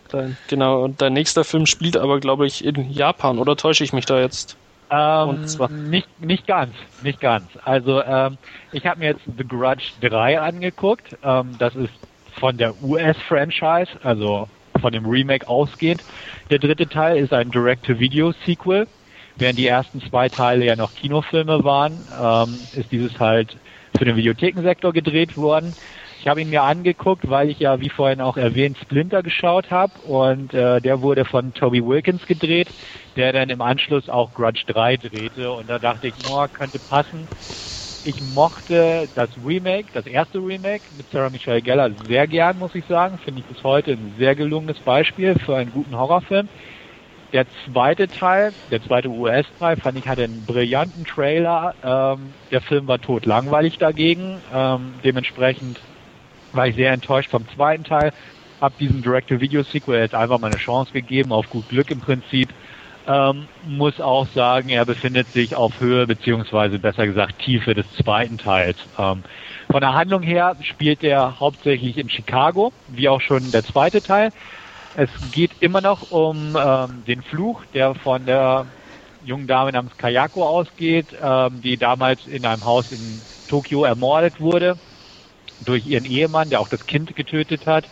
[SPEAKER 2] dein, genau, und dein nächster Film spielt aber, glaube ich, in Japan, oder täusche ich mich da jetzt?
[SPEAKER 4] Ähm, nicht, nicht ganz, nicht ganz. Also ähm, ich habe mir jetzt The Grudge 3 angeguckt. Ähm, das ist von der US-Franchise, also von dem Remake ausgehend. Der dritte Teil ist ein Direct-to-Video-Sequel. Während die ersten zwei Teile ja noch Kinofilme waren, ähm, ist dieses halt für den Videothekensektor gedreht worden. Ich habe ihn mir angeguckt, weil ich ja, wie vorhin auch erwähnt, Splinter geschaut habe und äh, der wurde von Toby Wilkins gedreht, der dann im Anschluss auch Grudge 3 drehte und da dachte ich, oh, könnte passen. Ich mochte das Remake, das erste Remake mit Sarah Michelle Gellar sehr gern, muss ich sagen. Finde ich bis heute ein sehr gelungenes Beispiel für einen guten Horrorfilm. Der zweite Teil, der zweite US-Teil, fand ich hatte einen brillanten Trailer. Ähm, der Film war tot langweilig dagegen. Ähm, dementsprechend war ich sehr enttäuscht vom zweiten Teil. Hab diesem Direct-to-Video-Sequel jetzt einfach mal eine Chance gegeben, auf gut Glück im Prinzip. Ähm, muss auch sagen, er befindet sich auf Höhe beziehungsweise besser gesagt Tiefe des zweiten Teils. Ähm, von der Handlung her spielt er hauptsächlich in Chicago, wie auch schon der zweite Teil. Es geht immer noch um ähm, den Fluch, der von der jungen Dame namens Kayako ausgeht, ähm, die damals in einem Haus in Tokio ermordet wurde durch ihren Ehemann, der auch das Kind getötet hat.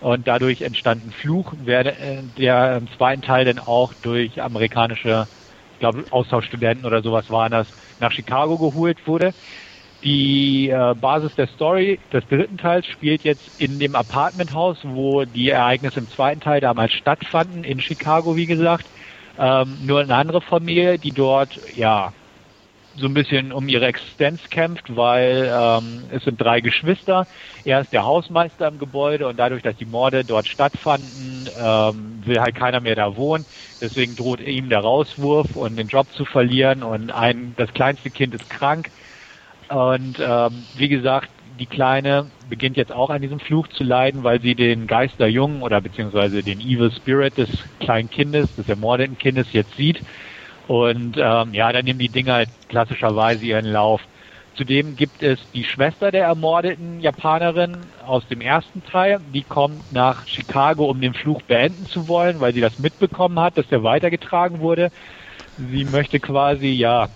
[SPEAKER 4] Und dadurch entstand ein Fluch, der im zweiten Teil dann auch durch amerikanische, ich glaube, Austauschstudenten oder sowas waren das, nach Chicago geholt wurde. Die äh, Basis der Story des dritten Teils spielt jetzt in dem Apartmenthaus, wo die Ereignisse im zweiten Teil damals stattfanden, in Chicago, wie gesagt. Ähm, nur eine andere Familie, die dort, ja, so ein bisschen um ihre Existenz kämpft, weil ähm, es sind drei Geschwister. Er ist der Hausmeister im Gebäude und dadurch, dass die Morde dort stattfanden, ähm, will halt keiner mehr da wohnen. Deswegen droht ihm der Rauswurf und den Job zu verlieren und ein das kleinste Kind ist krank. Und ähm, wie gesagt, die Kleine beginnt jetzt auch an diesem Fluch zu leiden, weil sie den Geist der Jungen oder beziehungsweise den Evil Spirit des kleinen Kindes, des ermordeten Kindes jetzt sieht und ähm, ja, dann nehmen die Dinger halt klassischerweise ihren Lauf. Zudem gibt es die Schwester der ermordeten Japanerin aus dem ersten Teil. Die kommt nach Chicago, um den Fluch beenden zu wollen, weil sie das mitbekommen hat, dass der weitergetragen wurde. Sie möchte quasi, ja,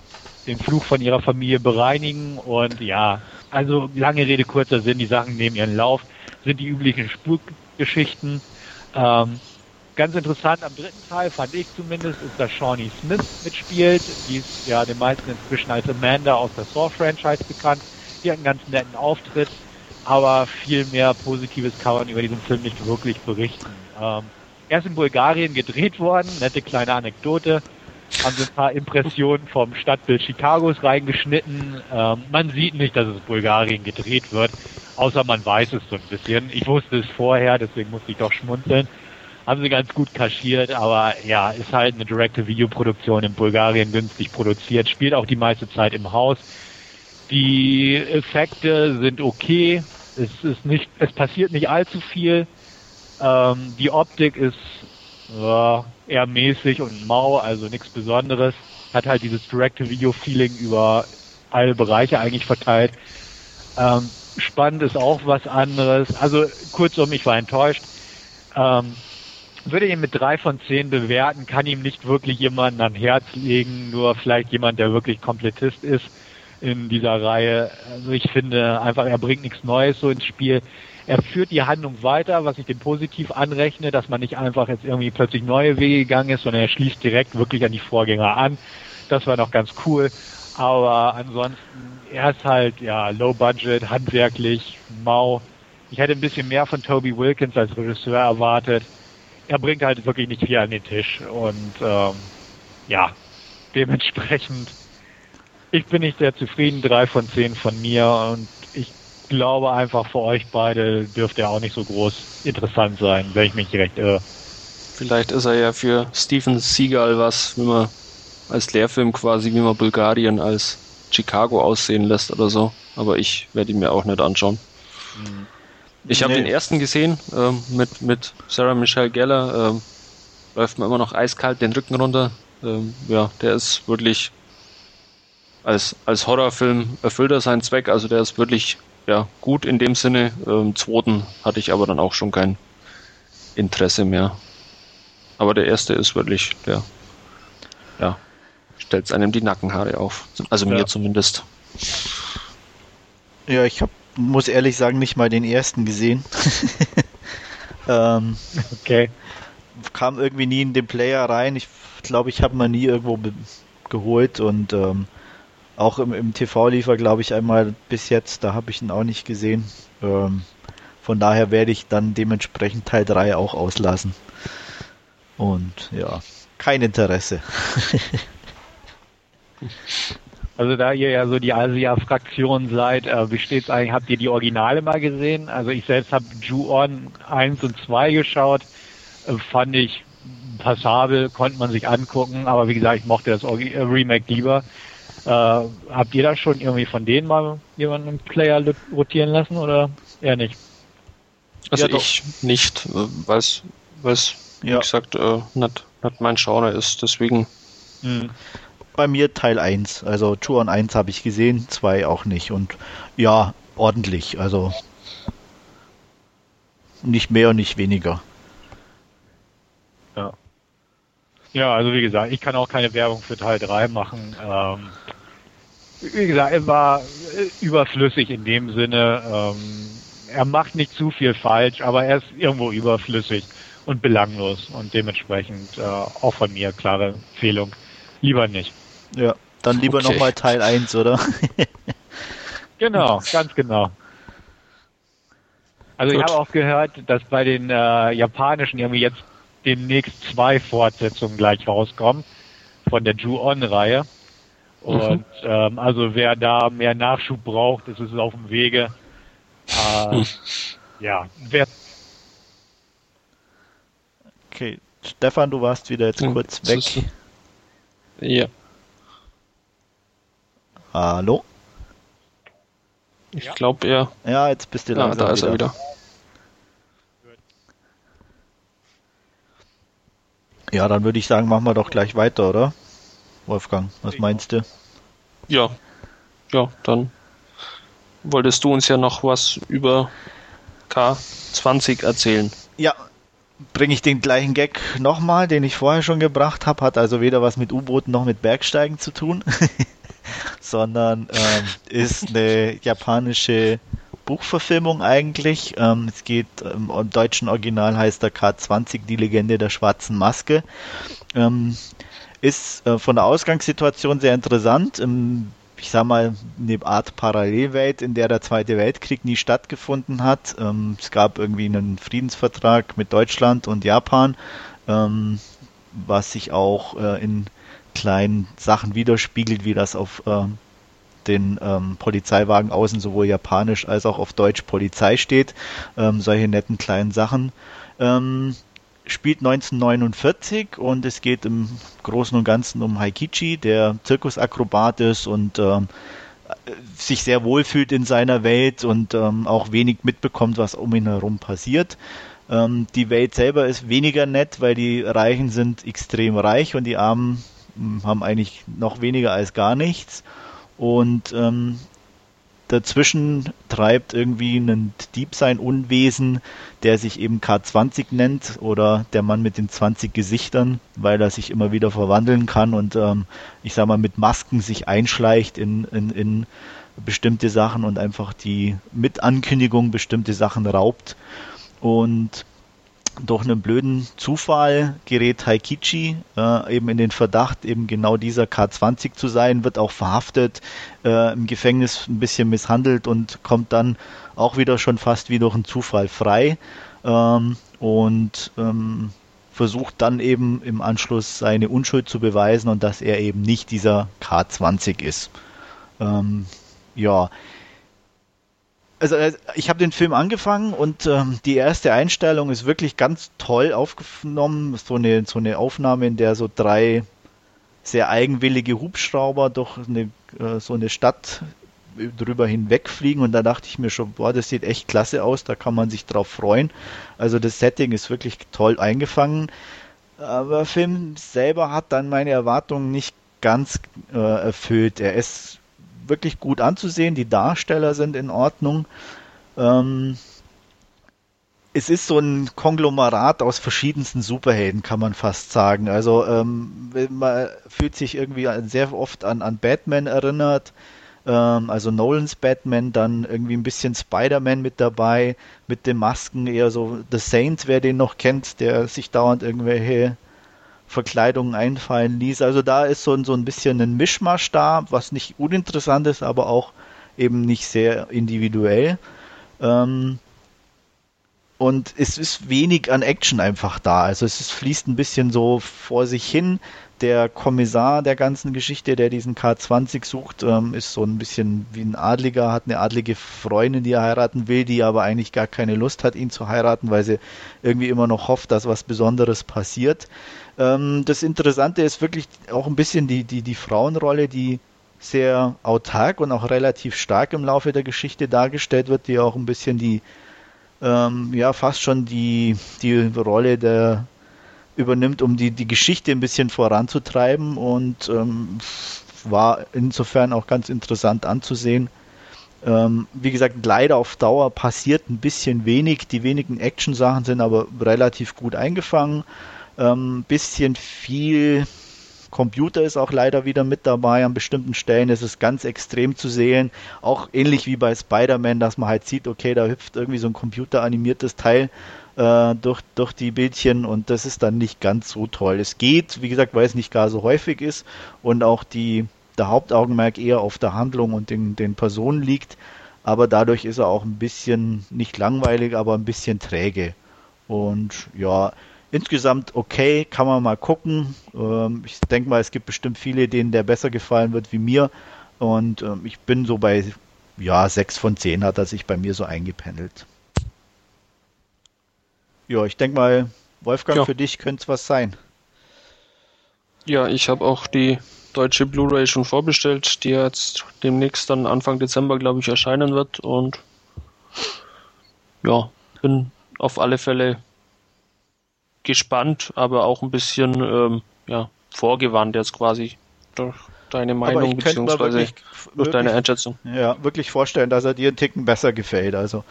[SPEAKER 4] den Fluch von ihrer Familie bereinigen und ja, also lange Rede, kurzer Sinn, die Sachen nehmen ihren Lauf, sind die üblichen Spukgeschichten. Ähm, Ganz interessant am dritten Teil, fand ich zumindest, ist, dass Shawnee Smith mitspielt. Die ist ja den meisten inzwischen als Amanda aus der Saw-Franchise bekannt. Die hat einen ganz netten Auftritt, aber viel mehr Positives kann man über diesen Film nicht wirklich berichten. Ähm, er ist in Bulgarien gedreht worden, nette kleine Anekdote. Haben sie ein paar Impressionen vom Stadtbild Chicagos reingeschnitten. Ähm, man sieht nicht, dass es Bulgarien gedreht wird, außer man weiß es so ein bisschen. Ich wusste es vorher, deswegen musste ich doch schmunzeln haben sie ganz gut kaschiert, aber ja, ist halt eine Direct-to-Video-Produktion in Bulgarien günstig produziert, spielt auch die meiste Zeit im Haus. Die Effekte sind okay, es ist nicht, es passiert nicht allzu viel. Ähm, die Optik ist äh, eher mäßig und mau, also nichts Besonderes. Hat halt dieses Direct-to-Video-Feeling über alle Bereiche eigentlich verteilt. Ähm, spannend ist auch was anderes. Also kurzum, ich war enttäuscht. Ähm, würde ihn mit drei von zehn bewerten, kann ihm nicht wirklich jemanden an Herz legen, nur vielleicht jemand, der wirklich Komplettist ist in dieser Reihe. Also ich finde einfach, er bringt nichts Neues so ins Spiel. Er führt die Handlung weiter, was ich dem positiv anrechne, dass man nicht einfach jetzt irgendwie plötzlich neue Wege gegangen ist, sondern er schließt direkt wirklich an die Vorgänger an. Das war noch ganz cool. Aber ansonsten, er ist halt, ja, low budget, handwerklich, mau. Ich hätte ein bisschen mehr von Toby Wilkins als Regisseur erwartet er bringt halt wirklich nicht viel an den Tisch. Und ähm, ja, dementsprechend, ich bin nicht sehr zufrieden, drei von zehn von mir und ich glaube einfach für euch beide dürfte er auch nicht so groß interessant sein, wenn ich mich recht irre.
[SPEAKER 2] Vielleicht ist er ja für Steven Seagal was, wenn man als Lehrfilm quasi, wie man Bulgarien als Chicago aussehen lässt oder so. Aber ich werde ihn mir auch nicht anschauen. Mhm. Ich habe nee. den ersten gesehen ähm, mit, mit Sarah Michelle Geller. Ähm, läuft mir immer noch eiskalt den Rücken runter. Ähm, ja, der ist wirklich als, als Horrorfilm erfüllt er seinen Zweck. Also der ist wirklich ja, gut in dem Sinne. Ähm, zweiten hatte ich aber dann auch schon kein Interesse mehr. Aber der erste ist wirklich, der ja, stellt einem die Nackenhaare auf. Also ja. mir zumindest.
[SPEAKER 3] Ja, ich hab, muss ehrlich sagen, nicht mal den ersten gesehen. ähm, okay. Kam irgendwie nie in den Player rein. Ich glaube, ich habe mal nie irgendwo geholt und ähm, auch im, im TV liefer, glaube ich, einmal bis jetzt. Da habe ich ihn auch nicht gesehen. Ähm, von daher werde ich dann dementsprechend Teil 3 auch auslassen. Und ja, kein Interesse.
[SPEAKER 4] Also da ihr ja so die Asia-Fraktion seid, äh, wie steht's eigentlich? Habt ihr die Originale mal gesehen? Also ich selbst habe Ju-On 1 und 2 geschaut, äh, fand ich passabel, konnte man sich angucken, aber wie gesagt, ich mochte das Orgi äh, Remake lieber. Äh, habt ihr da schon irgendwie von denen mal jemanden im Player rotieren lassen oder eher nicht?
[SPEAKER 2] Also ja, ich nicht, weil es, ja. wie gesagt, äh, nicht, nicht mein Genre ist, deswegen.
[SPEAKER 3] Mhm bei mir Teil 1. Also Touren 1 habe ich gesehen, 2 auch nicht. Und ja, ordentlich. Also nicht mehr und nicht weniger.
[SPEAKER 4] Ja. Ja, also wie gesagt, ich kann auch keine Werbung für Teil 3 machen. Ähm, wie gesagt, er war äh, überflüssig in dem Sinne. Ähm, er macht nicht zu viel falsch, aber er ist irgendwo überflüssig und belanglos und dementsprechend äh, auch von mir klare Empfehlung. Lieber nicht.
[SPEAKER 3] Ja, dann lieber okay. nochmal Teil 1, oder?
[SPEAKER 4] genau, ganz genau. Also Gut. ich habe auch gehört, dass bei den äh, japanischen irgendwie jetzt demnächst zwei Fortsetzungen gleich rauskommen von der Ju-On-Reihe. Und mhm. ähm, also wer da mehr Nachschub braucht, ist es auf dem Wege. Äh, hm. Ja, wer.
[SPEAKER 3] Okay, Stefan, du warst wieder jetzt hm, kurz weg.
[SPEAKER 2] Ja.
[SPEAKER 3] Hallo?
[SPEAKER 2] Ich ja. glaube er.
[SPEAKER 3] Ja, jetzt bist du
[SPEAKER 2] da. Ah, da ist er wieder.
[SPEAKER 3] Ja, dann würde ich sagen, machen wir doch gleich weiter, oder? Wolfgang, was meinst du?
[SPEAKER 2] Ja, ja, dann wolltest du uns ja noch was über K20 erzählen.
[SPEAKER 3] Ja, bringe ich den gleichen Gag nochmal, den ich vorher schon gebracht habe, hat also weder was mit U-Booten noch mit Bergsteigen zu tun. sondern ähm, ist eine japanische Buchverfilmung eigentlich. Ähm, es geht ähm, im deutschen Original heißt der K20 die Legende der schwarzen Maske. Ähm, ist äh, von der Ausgangssituation sehr interessant. Ähm, ich sag mal, eine Art Parallelwelt, in der der Zweite Weltkrieg nie stattgefunden hat. Ähm, es gab irgendwie einen Friedensvertrag mit Deutschland und Japan, was sich auch äh, in kleinen Sachen widerspiegelt, wie das auf äh, den ähm, Polizeiwagen außen sowohl japanisch als auch auf Deutsch Polizei steht. Ähm, solche netten kleinen Sachen. Ähm, spielt 1949 und es geht im Großen und Ganzen um Haikichi, der Zirkusakrobat ist und ähm, sich sehr wohl fühlt in seiner Welt und ähm, auch wenig mitbekommt, was um ihn herum passiert. Ähm, die Welt selber ist weniger nett, weil die Reichen sind extrem reich und die Armen haben eigentlich noch weniger als gar nichts. Und ähm, dazwischen treibt irgendwie ein Dieb sein Unwesen, der sich eben K20 nennt oder der Mann mit den 20 Gesichtern, weil er sich immer wieder verwandeln kann und ähm, ich sag mal mit Masken sich einschleicht in, in, in bestimmte Sachen und einfach die mit Ankündigung bestimmte Sachen raubt. Und durch einen blöden Zufall gerät Haikichi äh, eben in den Verdacht, eben genau dieser K20 zu sein, wird auch verhaftet, äh, im Gefängnis ein bisschen misshandelt und kommt dann auch wieder schon fast wie durch einen Zufall frei ähm, und ähm, versucht dann eben im Anschluss seine Unschuld zu beweisen und dass er eben nicht dieser K20 ist. Ähm, ja, also äh, ich habe den Film angefangen und ähm, die erste Einstellung ist wirklich ganz toll aufgenommen. So eine, so eine Aufnahme, in der so drei sehr eigenwillige Hubschrauber durch eine, äh, so eine Stadt drüber hinwegfliegen und da dachte ich mir schon, boah, das sieht echt klasse aus, da kann man sich drauf freuen. Also das Setting ist wirklich toll eingefangen. Aber der Film selber hat dann meine Erwartungen nicht ganz äh, erfüllt. Er ist wirklich gut anzusehen, die Darsteller sind in Ordnung. Ähm, es ist so ein Konglomerat aus verschiedensten Superhelden, kann man fast sagen. Also ähm, man fühlt sich irgendwie sehr oft an, an Batman erinnert. Ähm, also Nolans Batman, dann irgendwie ein bisschen Spider-Man mit dabei, mit den Masken, eher so The Saint, wer den noch kennt, der sich dauernd irgendwelche Verkleidungen einfallen ließ. Also da ist so, so ein bisschen ein Mischmasch da, was nicht uninteressant ist, aber auch eben nicht sehr individuell. Ähm, und es ist wenig an Action einfach da. Also es ist, fließt ein bisschen so vor sich hin. Der Kommissar der ganzen Geschichte, der diesen K20 sucht, ähm, ist so ein bisschen wie ein Adliger, hat eine adlige Freundin, die er heiraten will, die aber eigentlich gar keine Lust hat, ihn zu heiraten, weil sie irgendwie immer noch hofft, dass was Besonderes passiert. Ähm, das Interessante ist wirklich auch ein bisschen die, die, die Frauenrolle, die sehr autark und auch relativ stark im Laufe der Geschichte dargestellt wird, die auch ein bisschen die ähm, ja fast schon die, die Rolle der übernimmt, um die, die Geschichte ein bisschen voranzutreiben und ähm, war insofern auch ganz interessant anzusehen. Ähm, wie gesagt, leider auf Dauer passiert ein bisschen wenig. Die wenigen Action-Sachen sind aber relativ gut eingefangen. Ein ähm, bisschen viel Computer ist auch leider wieder mit dabei. An bestimmten Stellen ist es ganz extrem zu sehen. Auch ähnlich wie bei Spider-Man, dass man halt sieht, okay, da hüpft irgendwie so ein computeranimiertes Teil äh, durch, durch die Bildchen und das ist dann nicht ganz so toll. Es geht, wie gesagt, weil es nicht gar so häufig ist und auch die, der Hauptaugenmerk eher auf der Handlung und den, den Personen liegt. Aber dadurch ist er auch ein bisschen, nicht langweilig, aber ein bisschen träge. Und ja, insgesamt okay, kann man mal gucken. Ähm, ich denke mal, es gibt bestimmt viele, denen der besser gefallen wird wie mir. Und ähm, ich bin so bei, ja, 6 von 10 hat er sich bei mir so eingependelt. Ja, ich denke mal, Wolfgang, ja. für dich könnte es was sein.
[SPEAKER 2] Ja, ich habe auch die deutsche Blu-ray schon vorbestellt, die jetzt demnächst dann Anfang Dezember, glaube ich, erscheinen wird. Und ja, bin auf alle Fälle gespannt, aber auch ein bisschen ähm, ja, vorgewandt jetzt quasi durch deine Meinung beziehungsweise durch wirklich, deine Einschätzung.
[SPEAKER 3] Ja, wirklich vorstellen, dass er dir einen Ticken besser gefällt. Also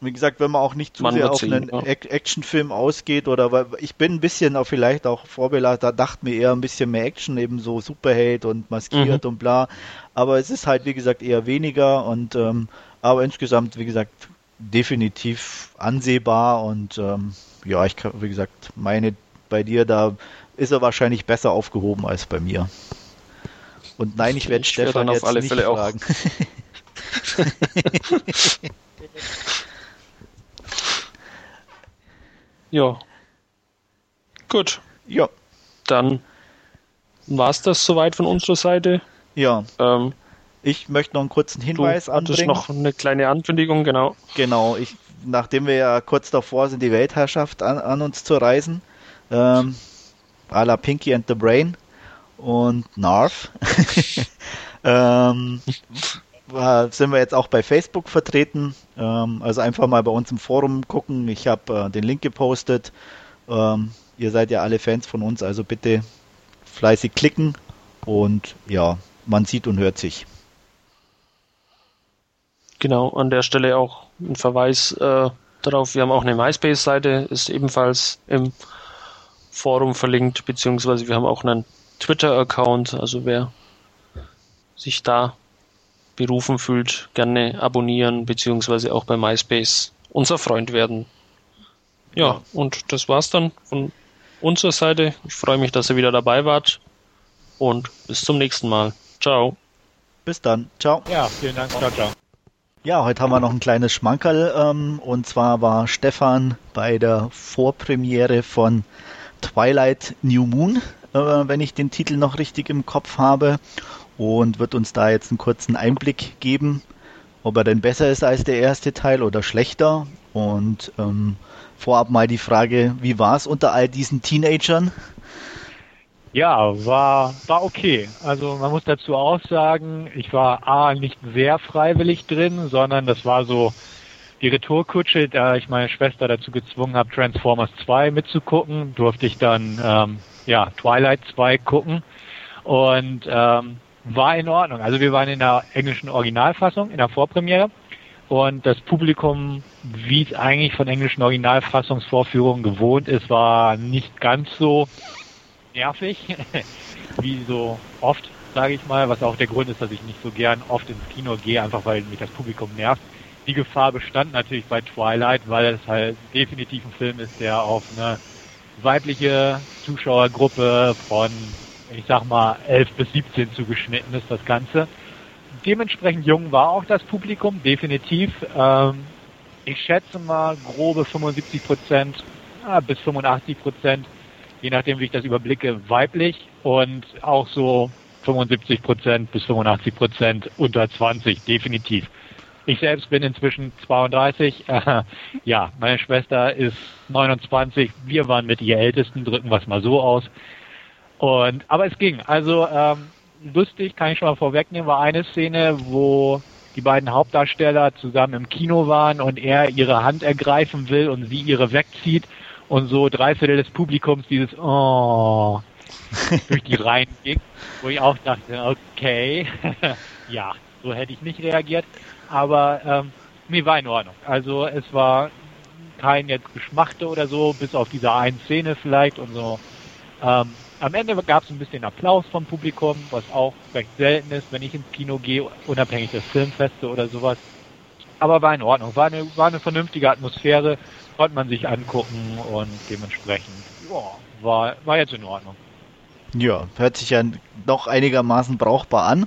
[SPEAKER 3] wie gesagt, wenn man auch nicht zu man sehr auf einen ja. Actionfilm ausgeht oder weil ich bin ein bisschen auch vielleicht auch vorbelastet, da dachte mir eher ein bisschen mehr Action, eben so Superheld und maskiert mhm. und bla. Aber es ist halt wie gesagt eher weniger und ähm, aber insgesamt, wie gesagt, definitiv ansehbar und ähm, ja, ich wie gesagt, meine bei dir, da ist er wahrscheinlich besser aufgehoben als bei mir. Und nein, ich werde Stefan jetzt nicht Fälle fragen.
[SPEAKER 2] ja. Gut.
[SPEAKER 3] Ja.
[SPEAKER 2] Dann war es das soweit von unserer Seite.
[SPEAKER 3] Ja. Ähm, ich möchte noch einen kurzen Hinweis du anbringen.
[SPEAKER 2] noch eine kleine Ankündigung, genau.
[SPEAKER 3] Genau, ich nachdem wir ja kurz davor sind, die Weltherrschaft an, an uns zu reisen, ähm, à la Pinky and the Brain und Narf, ähm, sind wir jetzt auch bei Facebook vertreten. Ähm, also einfach mal bei uns im Forum gucken. Ich habe äh, den Link gepostet. Ähm, ihr seid ja alle Fans von uns, also bitte fleißig klicken und ja, man sieht und hört sich.
[SPEAKER 2] Genau, an der Stelle auch ein Verweis äh, darauf. Wir haben auch eine MySpace-Seite, ist ebenfalls im Forum verlinkt, beziehungsweise wir haben auch einen Twitter-Account. Also wer sich da berufen fühlt, gerne abonnieren, beziehungsweise auch bei MySpace unser Freund werden. Ja, ja, und das war's dann von unserer Seite. Ich freue mich, dass ihr wieder dabei wart und bis zum nächsten Mal. Ciao.
[SPEAKER 3] Bis dann. Ciao.
[SPEAKER 4] Ja, vielen Dank. Ciao, ciao.
[SPEAKER 3] Ja, heute haben wir noch ein kleines Schmankerl. Ähm, und zwar war Stefan bei der Vorpremiere von Twilight New Moon, äh, wenn ich den Titel noch richtig im Kopf habe. Und wird uns da jetzt einen kurzen Einblick geben, ob er denn besser ist als der erste Teil oder schlechter. Und ähm, vorab mal die Frage, wie war es unter all diesen Teenagern?
[SPEAKER 4] Ja, war, war okay. Also man muss dazu auch sagen, ich war A, nicht sehr freiwillig drin, sondern das war so die Retourkutsche, da ich meine Schwester dazu gezwungen habe, Transformers 2 mitzugucken, durfte ich dann ähm, ja Twilight 2 gucken und ähm, war in Ordnung. Also wir waren in der englischen Originalfassung, in der Vorpremiere und das Publikum, wie es eigentlich von englischen Originalfassungsvorführungen gewohnt ist, war nicht ganz so nervig, wie so oft, sage ich mal, was auch der Grund ist, dass ich nicht so gern oft ins Kino gehe, einfach weil mich das Publikum nervt. Die Gefahr bestand natürlich bei Twilight, weil es halt definitiv ein Film ist, der auf eine weibliche Zuschauergruppe von, ich sag mal, 11 bis 17 zugeschnitten ist, das Ganze. Dementsprechend jung war auch das Publikum, definitiv. Ähm, ich schätze mal grobe 75 Prozent ah, bis 85 Prozent je nachdem, wie ich das überblicke, weiblich und auch so 75 Prozent bis 85 Prozent unter 20, definitiv. Ich selbst bin inzwischen 32. Äh, ja, meine Schwester ist 29. Wir waren mit ihr Ältesten, drücken wir es mal so aus. Und aber es ging. Also ähm, lustig, kann ich schon mal vorwegnehmen, war eine Szene, wo die beiden Hauptdarsteller zusammen im Kino waren und er ihre Hand ergreifen will und sie ihre wegzieht und so drei Viertel des Publikums dieses Oh durch die Reihen ging, wo ich auch dachte, okay, ja, so hätte ich nicht reagiert, aber ähm, mir war in Ordnung. Also es war kein jetzt Geschmachte oder so, bis auf diese eine Szene vielleicht und so. Ähm, am Ende gab es ein bisschen Applaus vom Publikum, was auch recht selten ist, wenn ich ins Kino gehe, unabhängig des Filmfeste oder sowas. Aber war in Ordnung, war eine, war eine vernünftige Atmosphäre konnte man sich angucken und dementsprechend ja, war, war jetzt in Ordnung.
[SPEAKER 3] Ja, hört sich ja noch einigermaßen brauchbar an.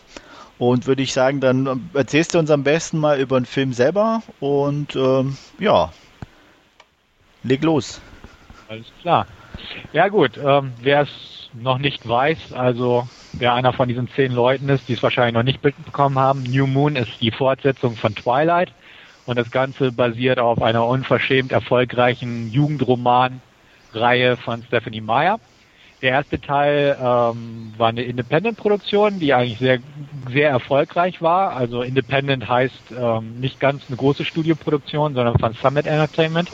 [SPEAKER 3] Und würde ich sagen, dann erzählst du uns am besten mal über den Film selber und ähm, ja, leg los.
[SPEAKER 4] Alles klar. Ja gut, ähm, wer es noch nicht weiß, also wer einer von diesen zehn Leuten ist, die es wahrscheinlich noch nicht mitbekommen haben, New Moon ist die Fortsetzung von Twilight. Und das Ganze basiert auf einer unverschämt erfolgreichen Jugendroman-Reihe von Stephanie Meyer. Der erste Teil ähm, war eine Independent-Produktion, die eigentlich sehr, sehr erfolgreich war. Also Independent heißt ähm, nicht ganz eine große Studioproduktion, sondern von Summit Entertainment.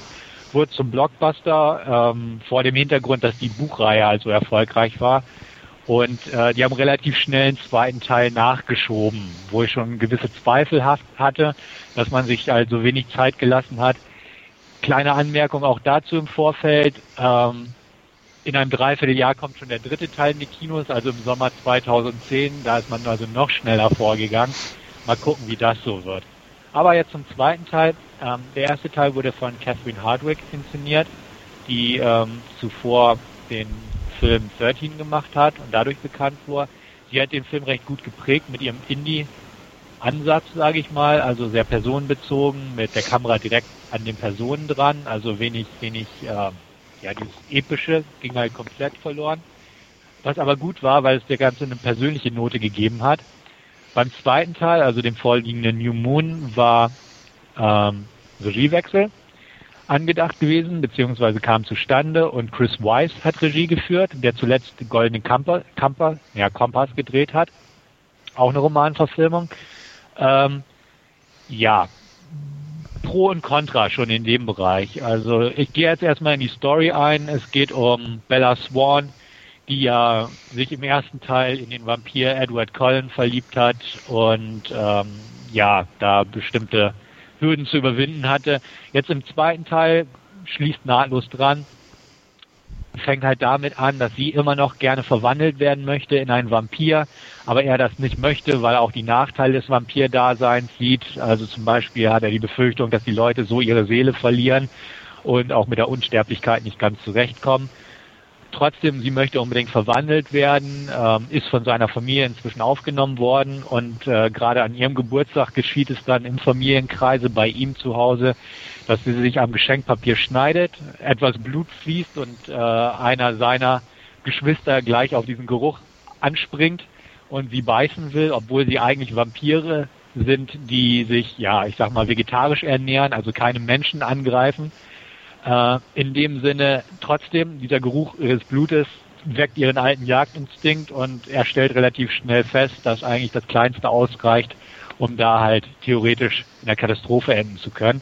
[SPEAKER 4] Wurde zum Blockbuster ähm, vor dem Hintergrund, dass die Buchreihe also erfolgreich war. Und äh, die haben relativ schnell einen zweiten Teil nachgeschoben, wo ich schon gewisse Zweifel hatte, dass man sich also wenig Zeit gelassen hat. Kleine Anmerkung auch dazu im Vorfeld. Ähm, in einem Dreivierteljahr kommt schon der dritte Teil in die Kinos, also im Sommer 2010. Da ist man also noch schneller vorgegangen. Mal gucken, wie das so wird. Aber jetzt zum zweiten Teil. Ähm, der erste Teil wurde von Catherine Hardwick inszeniert, die ähm, zuvor den Film 13 gemacht hat und dadurch bekannt war. Sie hat den Film recht gut geprägt mit ihrem Indie-Ansatz, sage ich mal, also sehr personenbezogen, mit der Kamera direkt an den Personen dran, also wenig, wenig, äh, ja, dieses Epische ging halt komplett verloren. Was aber gut war, weil es der Ganze eine persönliche Note gegeben hat. Beim zweiten Teil, also dem vorliegenden New Moon, war ähm, Regiewechsel angedacht gewesen, beziehungsweise kam zustande und Chris Weiss hat Regie geführt, der zuletzt den Goldenen Kamper, Kamper, ja, Kompass gedreht hat. Auch eine Romanverfilmung. Ähm, ja, Pro und Contra schon in dem Bereich. Also ich gehe jetzt erstmal in die Story ein. Es geht um Bella Swan, die ja sich im ersten Teil in den Vampir Edward Cullen verliebt hat und ähm, ja, da bestimmte Hürden zu überwinden hatte. Jetzt im zweiten Teil schließt nahtlos dran, fängt halt damit an, dass sie immer noch gerne verwandelt werden möchte in einen Vampir, aber er das nicht möchte, weil er auch die Nachteile des Vampirdaseins sieht. Also zum Beispiel hat er die Befürchtung, dass die Leute so ihre Seele verlieren und auch mit der Unsterblichkeit nicht ganz zurechtkommen. Trotzdem, sie möchte unbedingt verwandelt werden, ähm, ist von seiner Familie inzwischen aufgenommen worden und äh, gerade an ihrem Geburtstag geschieht es dann im Familienkreise bei ihm zu Hause, dass sie sich am Geschenkpapier schneidet, etwas Blut fließt und äh, einer seiner Geschwister gleich auf diesen Geruch anspringt und sie beißen will, obwohl sie eigentlich Vampire sind, die sich, ja, ich sag mal, vegetarisch ernähren, also keine Menschen angreifen. Äh, in dem Sinne trotzdem, dieser Geruch ihres Blutes weckt ihren alten Jagdinstinkt und er stellt relativ schnell fest, dass eigentlich das Kleinste ausreicht, um da halt theoretisch in der Katastrophe enden zu können.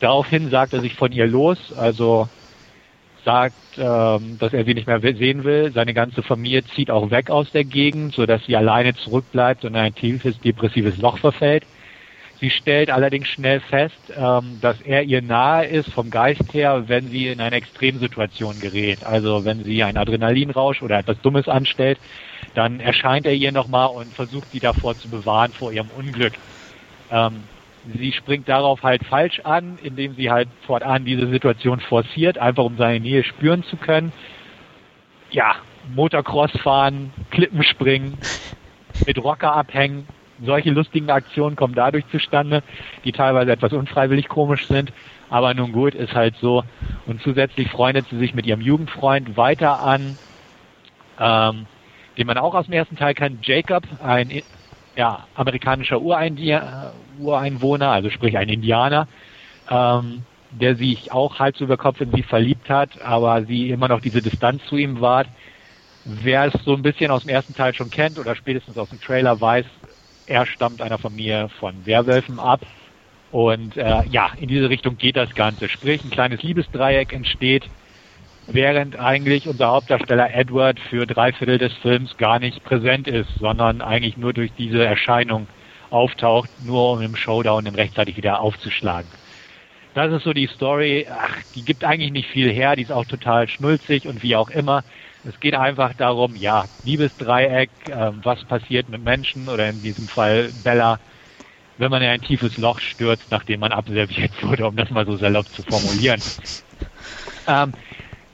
[SPEAKER 4] Daraufhin sagt er sich von ihr los, also sagt, ähm, dass er sie nicht mehr sehen will. Seine ganze Familie zieht auch weg aus der Gegend, sodass sie alleine zurückbleibt und in ein tiefes depressives Loch verfällt. Sie stellt allerdings schnell fest, ähm, dass er ihr nahe ist vom Geist her, wenn sie in eine Extremsituation gerät. Also wenn sie einen Adrenalinrausch oder etwas Dummes anstellt, dann erscheint er ihr nochmal und versucht sie davor zu bewahren vor ihrem Unglück. Ähm, sie springt darauf halt falsch an, indem sie halt fortan diese Situation forciert, einfach um seine Nähe spüren zu können. Ja, Motocross fahren, Klippen springen, mit Rocker abhängen, solche lustigen Aktionen kommen dadurch zustande, die teilweise etwas unfreiwillig komisch sind. Aber nun gut, ist halt so. Und zusätzlich freundet sie sich mit ihrem Jugendfreund weiter an, ähm, den man auch aus dem ersten Teil kennt, Jacob, ein ja, amerikanischer Ureinwohner, also sprich ein Indianer, ähm, der sich auch Hals über Kopf in sie verliebt hat, aber sie immer noch diese Distanz zu ihm wahrt. Wer es so ein bisschen aus dem ersten Teil schon kennt oder spätestens aus dem Trailer weiß, er stammt einer Familie von Werwölfen ab. Und äh, ja, in diese Richtung geht das Ganze. Sprich, ein kleines Liebesdreieck entsteht, während eigentlich unser Hauptdarsteller Edward für drei Viertel des Films gar nicht präsent ist, sondern eigentlich nur durch diese Erscheinung auftaucht, nur um im Showdown dann rechtzeitig wieder aufzuschlagen. Das ist so die Story. Ach, die gibt eigentlich nicht viel her, die ist auch total schnulzig und wie auch immer. Es geht einfach darum, ja, Liebesdreieck, äh, was passiert mit Menschen oder in diesem Fall Bella, wenn man in ein tiefes Loch stürzt, nachdem man abserviert wurde, um das mal so salopp zu formulieren. ähm,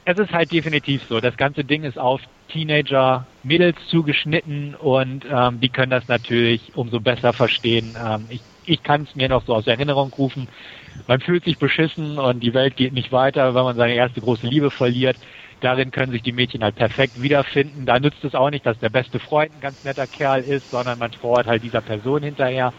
[SPEAKER 4] es ist halt definitiv so. Das ganze Ding ist auf Teenager, Mädels zugeschnitten und ähm, die können das natürlich umso besser verstehen. Ähm, ich ich kann es mir noch so aus Erinnerung rufen. Man fühlt sich beschissen und die Welt geht nicht weiter, wenn man seine erste große Liebe verliert. Darin können sich die Mädchen halt perfekt wiederfinden. Da nützt es auch nicht, dass der beste Freund ein ganz netter Kerl ist, sondern man trauert halt dieser Person hinterher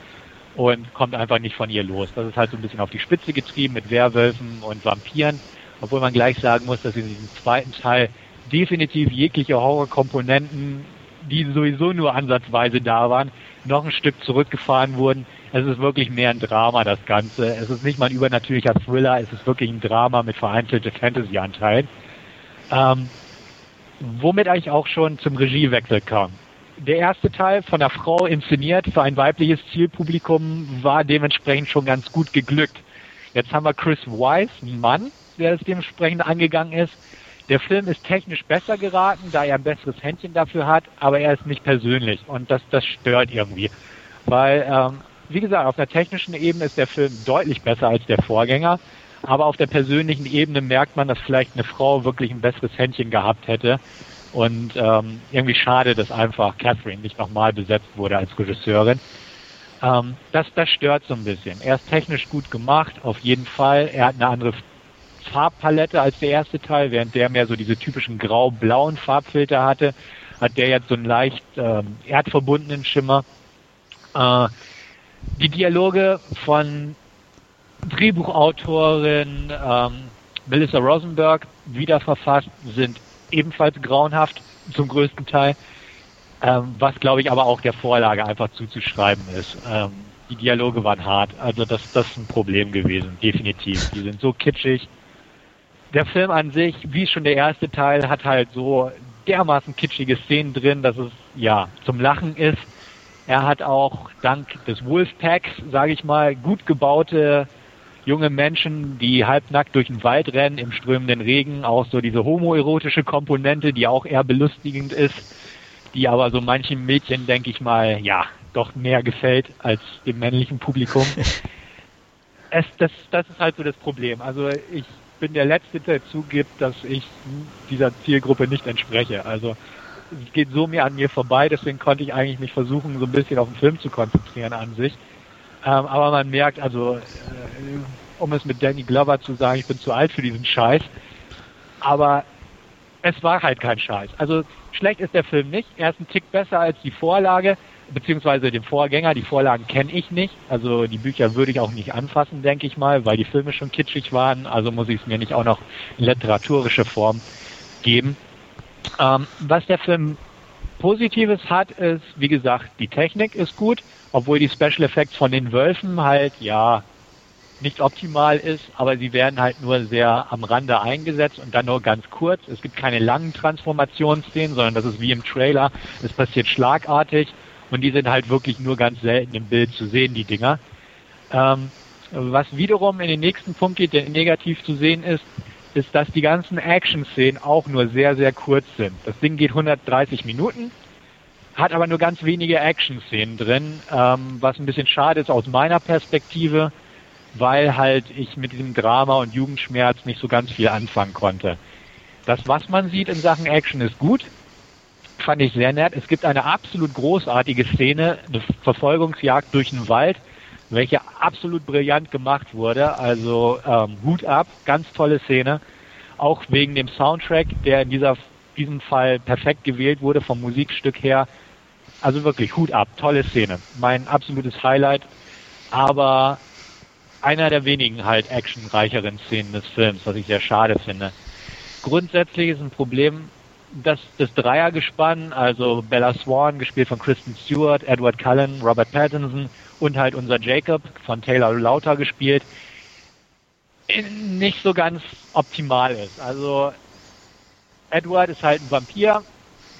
[SPEAKER 4] und kommt einfach nicht von ihr los. Das ist halt so ein bisschen auf die Spitze getrieben mit Werwölfen und Vampiren, obwohl man gleich sagen muss, dass in diesem zweiten Teil definitiv jegliche Horrorkomponenten, die sowieso nur ansatzweise da waren, noch ein Stück zurückgefahren wurden. Es ist wirklich mehr ein Drama, das Ganze. Es ist nicht mal ein übernatürlicher Thriller, es ist wirklich ein Drama mit vereinzelte Fantasy-Anteilen. Ähm, womit eigentlich auch schon zum Regiewechsel kam. Der erste Teil von der Frau inszeniert für ein weibliches Zielpublikum war dementsprechend schon ganz gut geglückt. Jetzt haben wir Chris Weiss, ein Mann, der es dementsprechend angegangen ist. Der Film ist technisch besser geraten, da er ein besseres Händchen dafür hat, aber er ist nicht persönlich und das, das stört irgendwie. Weil, ähm, wie gesagt, auf einer technischen Ebene ist der Film deutlich besser als der Vorgänger. Aber auf der persönlichen Ebene merkt man, dass vielleicht eine Frau wirklich ein besseres Händchen gehabt hätte. Und ähm, irgendwie schade, dass einfach Catherine nicht nochmal besetzt wurde als Regisseurin. Ähm, das, das stört so ein bisschen. Er ist technisch gut gemacht, auf jeden Fall. Er hat eine andere Farbpalette als der erste Teil, während der mehr so diese typischen grau-blauen Farbfilter hatte, hat der jetzt so einen leicht ähm, erdverbundenen Schimmer. Äh, die Dialoge von Drehbuchautorin ähm, Melissa Rosenberg wieder verfasst, sind ebenfalls grauenhaft zum größten Teil, ähm, was glaube ich aber auch der Vorlage einfach zuzuschreiben ist. Ähm, die Dialoge waren hart, also das, das ist ein Problem gewesen, definitiv. Die sind so kitschig. Der Film an sich, wie schon der erste Teil, hat halt so dermaßen kitschige Szenen drin, dass es ja zum Lachen ist. Er hat auch dank des Wolfpacks, sage ich mal, gut gebaute junge Menschen, die halbnackt durch den Wald rennen im strömenden Regen, auch so diese homoerotische Komponente, die auch eher belustigend ist, die aber so manchen Mädchen, denke ich mal, ja, doch mehr gefällt als dem männlichen Publikum. es, das, das ist halt so das Problem. Also ich bin der Letzte, der zugibt, dass ich dieser Zielgruppe nicht entspreche. Also es geht so mir an mir vorbei, deswegen konnte ich eigentlich mich versuchen, so ein bisschen auf den Film zu konzentrieren an sich. Ähm, aber man merkt, also, äh, um es mit Danny Glover zu sagen, ich bin zu alt für diesen Scheiß. Aber es war halt kein Scheiß. Also schlecht ist der Film nicht. Er ist ein Tick besser als die Vorlage, beziehungsweise den Vorgänger. Die Vorlagen kenne ich nicht. Also die Bücher würde ich auch nicht anfassen, denke ich mal, weil die Filme schon kitschig waren. Also muss ich es mir nicht auch noch in literaturische Form geben. Ähm, was der Film Positives hat, ist, wie gesagt, die Technik ist gut, obwohl die Special Effects von den Wölfen halt, ja, nicht optimal ist, aber sie werden halt nur sehr am Rande eingesetzt und dann nur ganz kurz. Es gibt keine langen Transformationsszenen, sondern das ist wie im Trailer. Es passiert schlagartig und die sind halt wirklich nur ganz selten im Bild zu sehen, die Dinger. Ähm, was wiederum in den nächsten Punkt geht, der negativ zu sehen ist, ist, dass die ganzen Action-Szenen auch nur sehr, sehr kurz sind. Das Ding geht 130 Minuten, hat aber nur ganz wenige Action-Szenen drin, ähm, was ein bisschen schade ist aus meiner Perspektive weil halt ich mit diesem Drama und Jugendschmerz nicht so ganz viel anfangen konnte. Das, was man sieht in Sachen Action, ist gut. Fand ich sehr nett. Es gibt eine absolut großartige Szene, eine Verfolgungsjagd durch den Wald, welche absolut brillant gemacht wurde. Also ähm, Hut ab, ganz tolle Szene. Auch wegen dem Soundtrack, der in dieser, diesem Fall perfekt gewählt wurde vom Musikstück her. Also wirklich Hut ab, tolle Szene. Mein absolutes Highlight. Aber einer der wenigen halt actionreicheren Szenen des Films, was ich sehr schade finde. Grundsätzlich ist ein Problem, dass das Dreiergespann, also Bella Swan, gespielt von Kristen Stewart, Edward Cullen, Robert Pattinson und halt unser Jacob von Taylor Lauter gespielt, nicht so ganz optimal ist. Also Edward ist halt ein Vampir,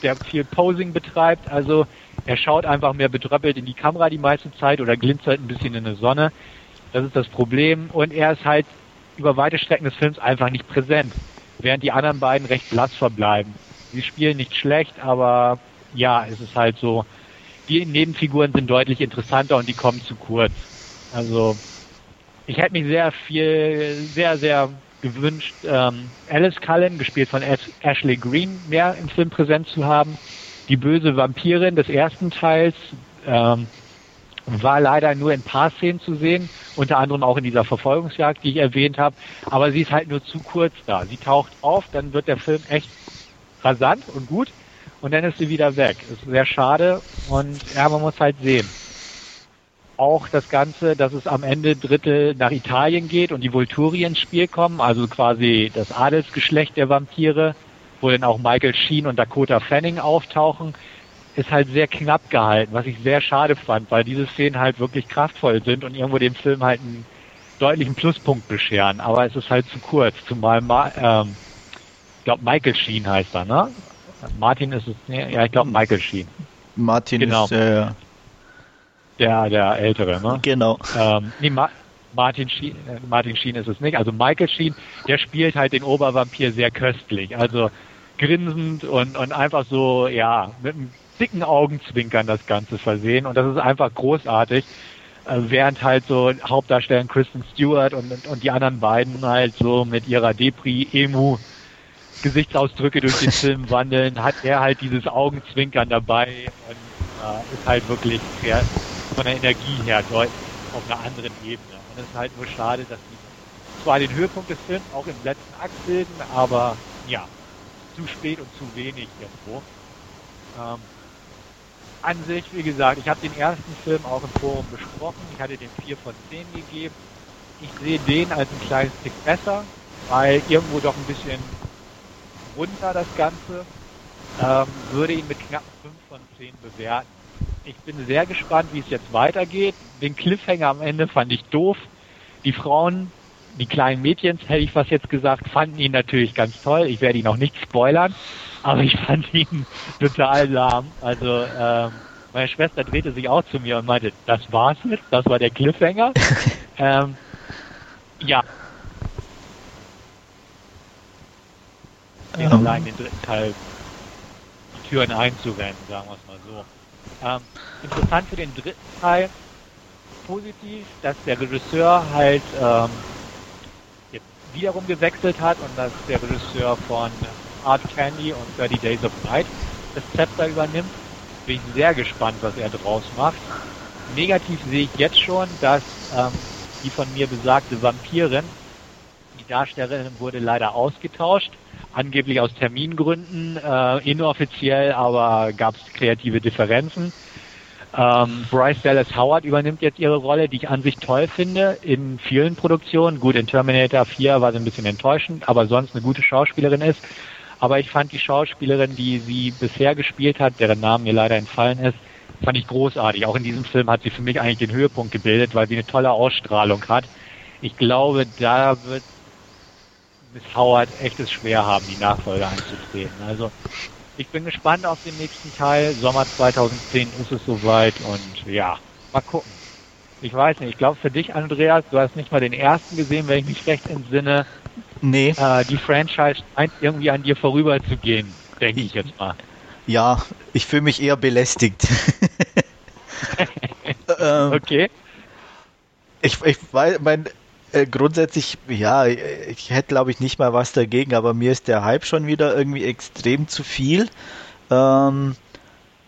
[SPEAKER 4] der viel Posing betreibt, also er schaut einfach mehr betröppelt in die Kamera die meiste Zeit oder glinzert ein bisschen in der Sonne. Das ist das Problem. Und er ist halt über weite Strecken des Films einfach nicht präsent, während die anderen beiden recht blass verbleiben. Sie spielen nicht schlecht, aber ja, es ist halt so, die Nebenfiguren sind deutlich interessanter und die kommen zu kurz. Also ich hätte mich sehr viel, sehr, sehr gewünscht, ähm, Alice Cullen, gespielt von Ashley Green, mehr im Film präsent zu haben. Die böse Vampirin des ersten Teils, ähm, war leider nur in ein paar Szenen zu sehen, unter anderem auch in dieser Verfolgungsjagd, die ich erwähnt habe. Aber sie ist halt nur zu kurz da. Sie taucht auf, dann wird der Film echt rasant und gut und dann ist sie wieder weg. Ist sehr schade und ja, man muss halt sehen. Auch das Ganze, dass es am Ende Drittel nach Italien geht und die Volturi ins Spiel kommen, also quasi das Adelsgeschlecht der Vampire, wo dann auch Michael Sheen und Dakota Fanning auftauchen, ist halt sehr knapp gehalten, was ich sehr schade fand, weil diese Szenen halt wirklich kraftvoll sind und irgendwo dem Film halt einen deutlichen Pluspunkt bescheren. Aber es ist halt zu kurz, zumal Ma ähm, ich glaube Michael Sheen heißt er, ne? Martin ist es, ne? ja, ich glaube Michael Sheen.
[SPEAKER 3] Martin genau. ist äh,
[SPEAKER 4] der der ältere, ne?
[SPEAKER 3] Genau.
[SPEAKER 4] Ähm, nee, Ma Martin Sheen, äh, Martin Sheen ist es nicht. Also Michael Sheen, der spielt halt den Obervampir sehr köstlich. Also grinsend und, und einfach so, ja, mit einem dicken Augenzwinkern das Ganze versehen und das ist einfach großartig. Äh, während halt so Hauptdarsteller Kristen Stewart und, und, und die anderen beiden halt so mit ihrer Depri-Emu Gesichtsausdrücke durch den Film wandeln, hat er halt dieses Augenzwinkern dabei und äh, ist halt wirklich sehr, von der Energie her deutlich auf einer anderen Ebene. Und es ist halt nur schade, dass die zwar den Höhepunkt des Films auch im letzten Akt bilden, aber ja, zu spät und zu wenig irgendwo. Ähm, an sich, wie gesagt, ich habe den ersten Film auch im Forum besprochen. Ich hatte den 4 von 10 gegeben. Ich sehe den als ein kleines Tick besser, weil irgendwo doch ein bisschen runter das Ganze. Ähm, würde ihn mit knapp 5 von 10 bewerten. Ich bin sehr gespannt, wie es jetzt weitergeht. Den Cliffhanger am Ende fand ich doof. Die Frauen, die kleinen Mädchens, hätte ich was jetzt gesagt, fanden ihn natürlich ganz toll. Ich werde ihn auch nicht spoilern aber ich fand ihn total lahm. Also ähm, meine Schwester drehte sich auch zu mir und meinte, das war's jetzt, das war der Cliffhanger. ähm, ja. Um. allein den dritten Teil die Türen einzurennen, sagen wir es mal so. Ähm, interessant für den dritten Teil positiv, dass der Regisseur halt ähm, wiederum gewechselt hat und dass der Regisseur von Art Candy und 30 Days of Night das Zepter übernimmt. Bin ich sehr gespannt, was er draus macht. Negativ sehe ich jetzt schon, dass ähm, die von mir besagte Vampirin, die Darstellerin wurde leider ausgetauscht, angeblich aus Termingründen, äh, inoffiziell, aber gab es kreative Differenzen. Ähm, Bryce Dallas Howard übernimmt jetzt ihre Rolle, die ich an sich toll finde in vielen Produktionen. Gut, in Terminator 4 war sie ein bisschen enttäuschend, aber sonst eine gute Schauspielerin ist. Aber ich fand die Schauspielerin, die sie bisher gespielt hat, deren Name mir leider entfallen ist, fand ich großartig. Auch in diesem Film hat sie für mich eigentlich den Höhepunkt gebildet, weil sie eine tolle Ausstrahlung hat. Ich glaube, da wird Miss Howard echtes schwer haben, die Nachfolge anzutreten. Also ich bin gespannt auf den nächsten Teil. Sommer 2010 ist es soweit und ja, mal gucken. Ich weiß nicht, ich glaube für dich, Andreas, du hast nicht mal den ersten gesehen, wenn ich mich recht entsinne.
[SPEAKER 3] Nee.
[SPEAKER 4] Äh, die Franchise scheint irgendwie an dir vorüberzugehen, denke ich jetzt mal.
[SPEAKER 3] Ja, ich fühle mich eher belästigt.
[SPEAKER 4] ähm, okay.
[SPEAKER 3] Ich, ich weiß, mein, äh, grundsätzlich, ja, ich hätte glaube ich nicht mal was dagegen, aber mir ist der Hype schon wieder irgendwie extrem zu viel. Ähm,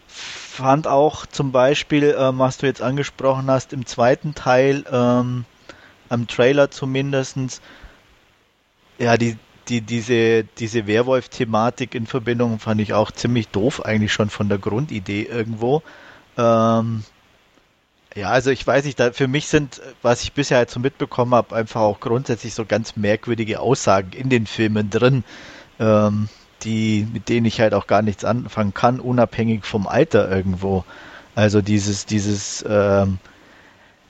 [SPEAKER 3] fand auch zum Beispiel, ähm, was du jetzt angesprochen hast, im zweiten Teil, ähm, am Trailer zumindestens, ja, die, die, diese, diese Werwolf-Thematik in Verbindung fand ich auch ziemlich doof, eigentlich schon von der Grundidee irgendwo. Ähm, ja, also ich weiß nicht, da, für mich sind, was ich bisher halt so mitbekommen habe, einfach auch grundsätzlich so ganz merkwürdige Aussagen in den Filmen drin. Ähm, die, mit denen ich halt auch gar nichts anfangen kann, unabhängig vom Alter irgendwo. Also dieses, dieses, ähm,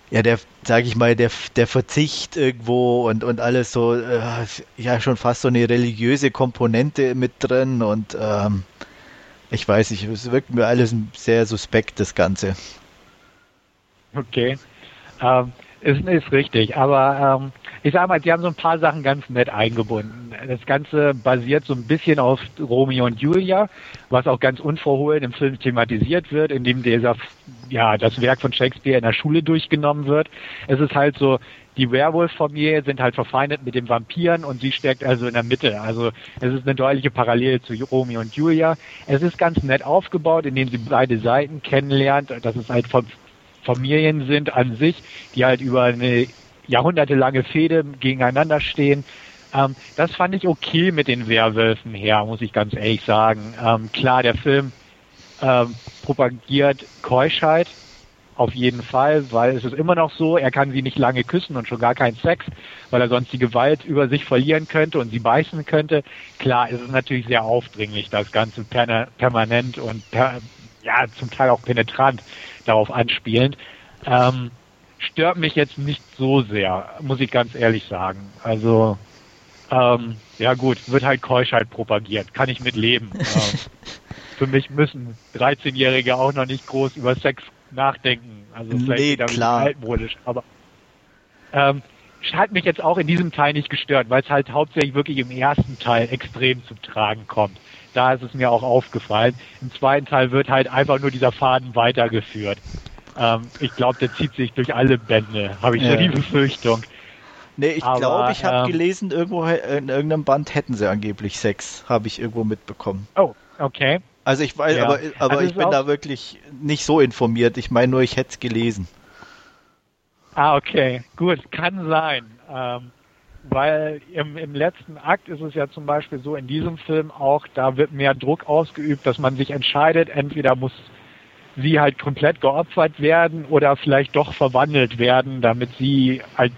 [SPEAKER 3] ja, der, sag ich mal, der, der Verzicht irgendwo und, und alles so, äh, ja, schon fast so eine religiöse Komponente mit drin und ähm, ich weiß nicht, es wirkt mir alles sehr suspekt, das Ganze.
[SPEAKER 4] Okay. Ähm, ist, ist richtig, aber ähm, ich sag mal, die haben so ein paar Sachen ganz nett eingebunden. Das Ganze basiert so ein bisschen auf Romeo und Julia, was auch ganz unverhohlen im Film thematisiert wird, indem dieser, ja, das Werk von Shakespeare in der Schule durchgenommen wird. Es ist halt so, die Werwolf-Familie sind halt verfeindet mit den Vampiren und sie steckt also in der Mitte. Also es ist eine deutliche Parallele zu Romeo und Julia. Es ist ganz nett aufgebaut, indem sie beide Seiten kennenlernt. Das ist halt Familien sind an sich, die halt über eine jahrhundertelange Fehde gegeneinander stehen. Ähm, das fand ich okay mit den Werwölfen her, muss ich ganz ehrlich sagen. Ähm, klar, der Film ähm, propagiert Keuschheit, auf jeden Fall, weil es ist immer noch so, er kann sie nicht lange küssen und schon gar keinen Sex, weil er sonst die Gewalt über sich verlieren könnte und sie beißen könnte. Klar, es ist natürlich sehr aufdringlich, das Ganze permanent und per, ja, zum Teil auch penetrant darauf anspielend. Ähm, stört mich jetzt nicht so sehr, muss ich ganz ehrlich sagen. Also, ähm, ja gut, wird halt Keuschheit propagiert, kann ich mit leben. ähm, für mich müssen 13-Jährige auch noch nicht groß über Sex nachdenken. Also
[SPEAKER 3] vielleicht nee, klar.
[SPEAKER 4] altmodisch, aber ähm, hat mich jetzt auch in diesem Teil nicht gestört, weil es halt hauptsächlich wirklich im ersten Teil extrem zum Tragen kommt. Da ist es mir auch aufgefallen. Im zweiten Teil wird halt einfach nur dieser Faden weitergeführt. Ähm, ich glaube, der zieht sich durch alle Bände, habe ich ja. so die Befürchtung.
[SPEAKER 3] Nee, ich glaube, ich habe ähm, gelesen, irgendwo in irgendeinem Band hätten sie angeblich Sex, habe ich irgendwo mitbekommen.
[SPEAKER 4] Oh, okay.
[SPEAKER 3] Also ich weiß, ja. aber, aber also ich bin da wirklich nicht so informiert. Ich meine nur, ich hätte es gelesen.
[SPEAKER 4] Ah, okay, gut, kann sein. Ähm, weil im, im letzten Akt ist es ja zum Beispiel so in diesem Film auch, da wird mehr Druck ausgeübt, dass man sich entscheidet, entweder muss sie halt komplett geopfert werden oder vielleicht doch verwandelt werden, damit sie halt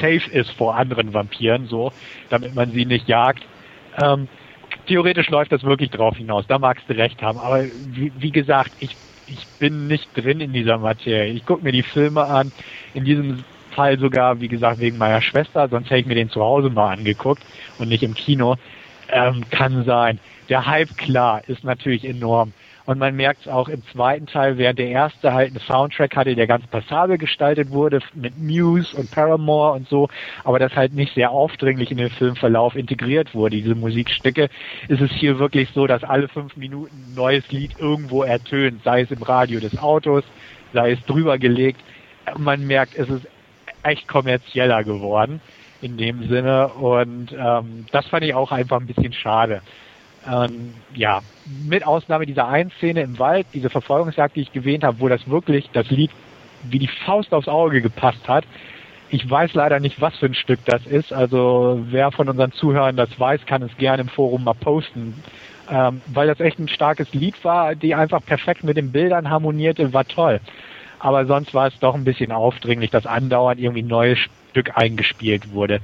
[SPEAKER 4] safe ist vor anderen Vampiren, so, damit man sie nicht jagt. Ähm, theoretisch läuft das wirklich drauf hinaus, da magst du recht haben, aber wie, wie gesagt, ich, ich bin nicht drin in dieser Materie. Ich gucke mir die Filme an, in diesem Fall sogar, wie gesagt, wegen meiner Schwester, sonst hätte ich mir den zu Hause mal angeguckt und nicht im Kino. Ähm, kann sein. Der Hype, klar, ist natürlich enorm. Und man merkt es auch im zweiten Teil, während der erste halt einen Soundtrack hatte, der ganz passabel gestaltet wurde, mit Muse und Paramore und so, aber das halt nicht sehr aufdringlich in den Filmverlauf integriert wurde, diese Musikstücke, ist es hier wirklich so, dass alle fünf Minuten ein neues Lied irgendwo ertönt, sei es im Radio des Autos, sei es drüber gelegt. Man merkt, es ist echt kommerzieller geworden in dem Sinne und ähm, das fand ich auch einfach ein bisschen schade. Ähm, ja, mit Ausnahme dieser einen Szene im Wald, diese Verfolgungsjagd, die ich gewähnt habe, wo das wirklich das Lied wie die Faust aufs Auge gepasst hat. Ich weiß leider nicht, was für ein Stück das ist. Also wer von unseren Zuhörern das weiß, kann es gerne im Forum mal posten. Ähm, weil das echt ein starkes Lied war, die einfach perfekt mit den Bildern harmonierte, war toll. Aber sonst war es doch ein bisschen aufdringlich, dass andauernd irgendwie ein neues Stück eingespielt wurde.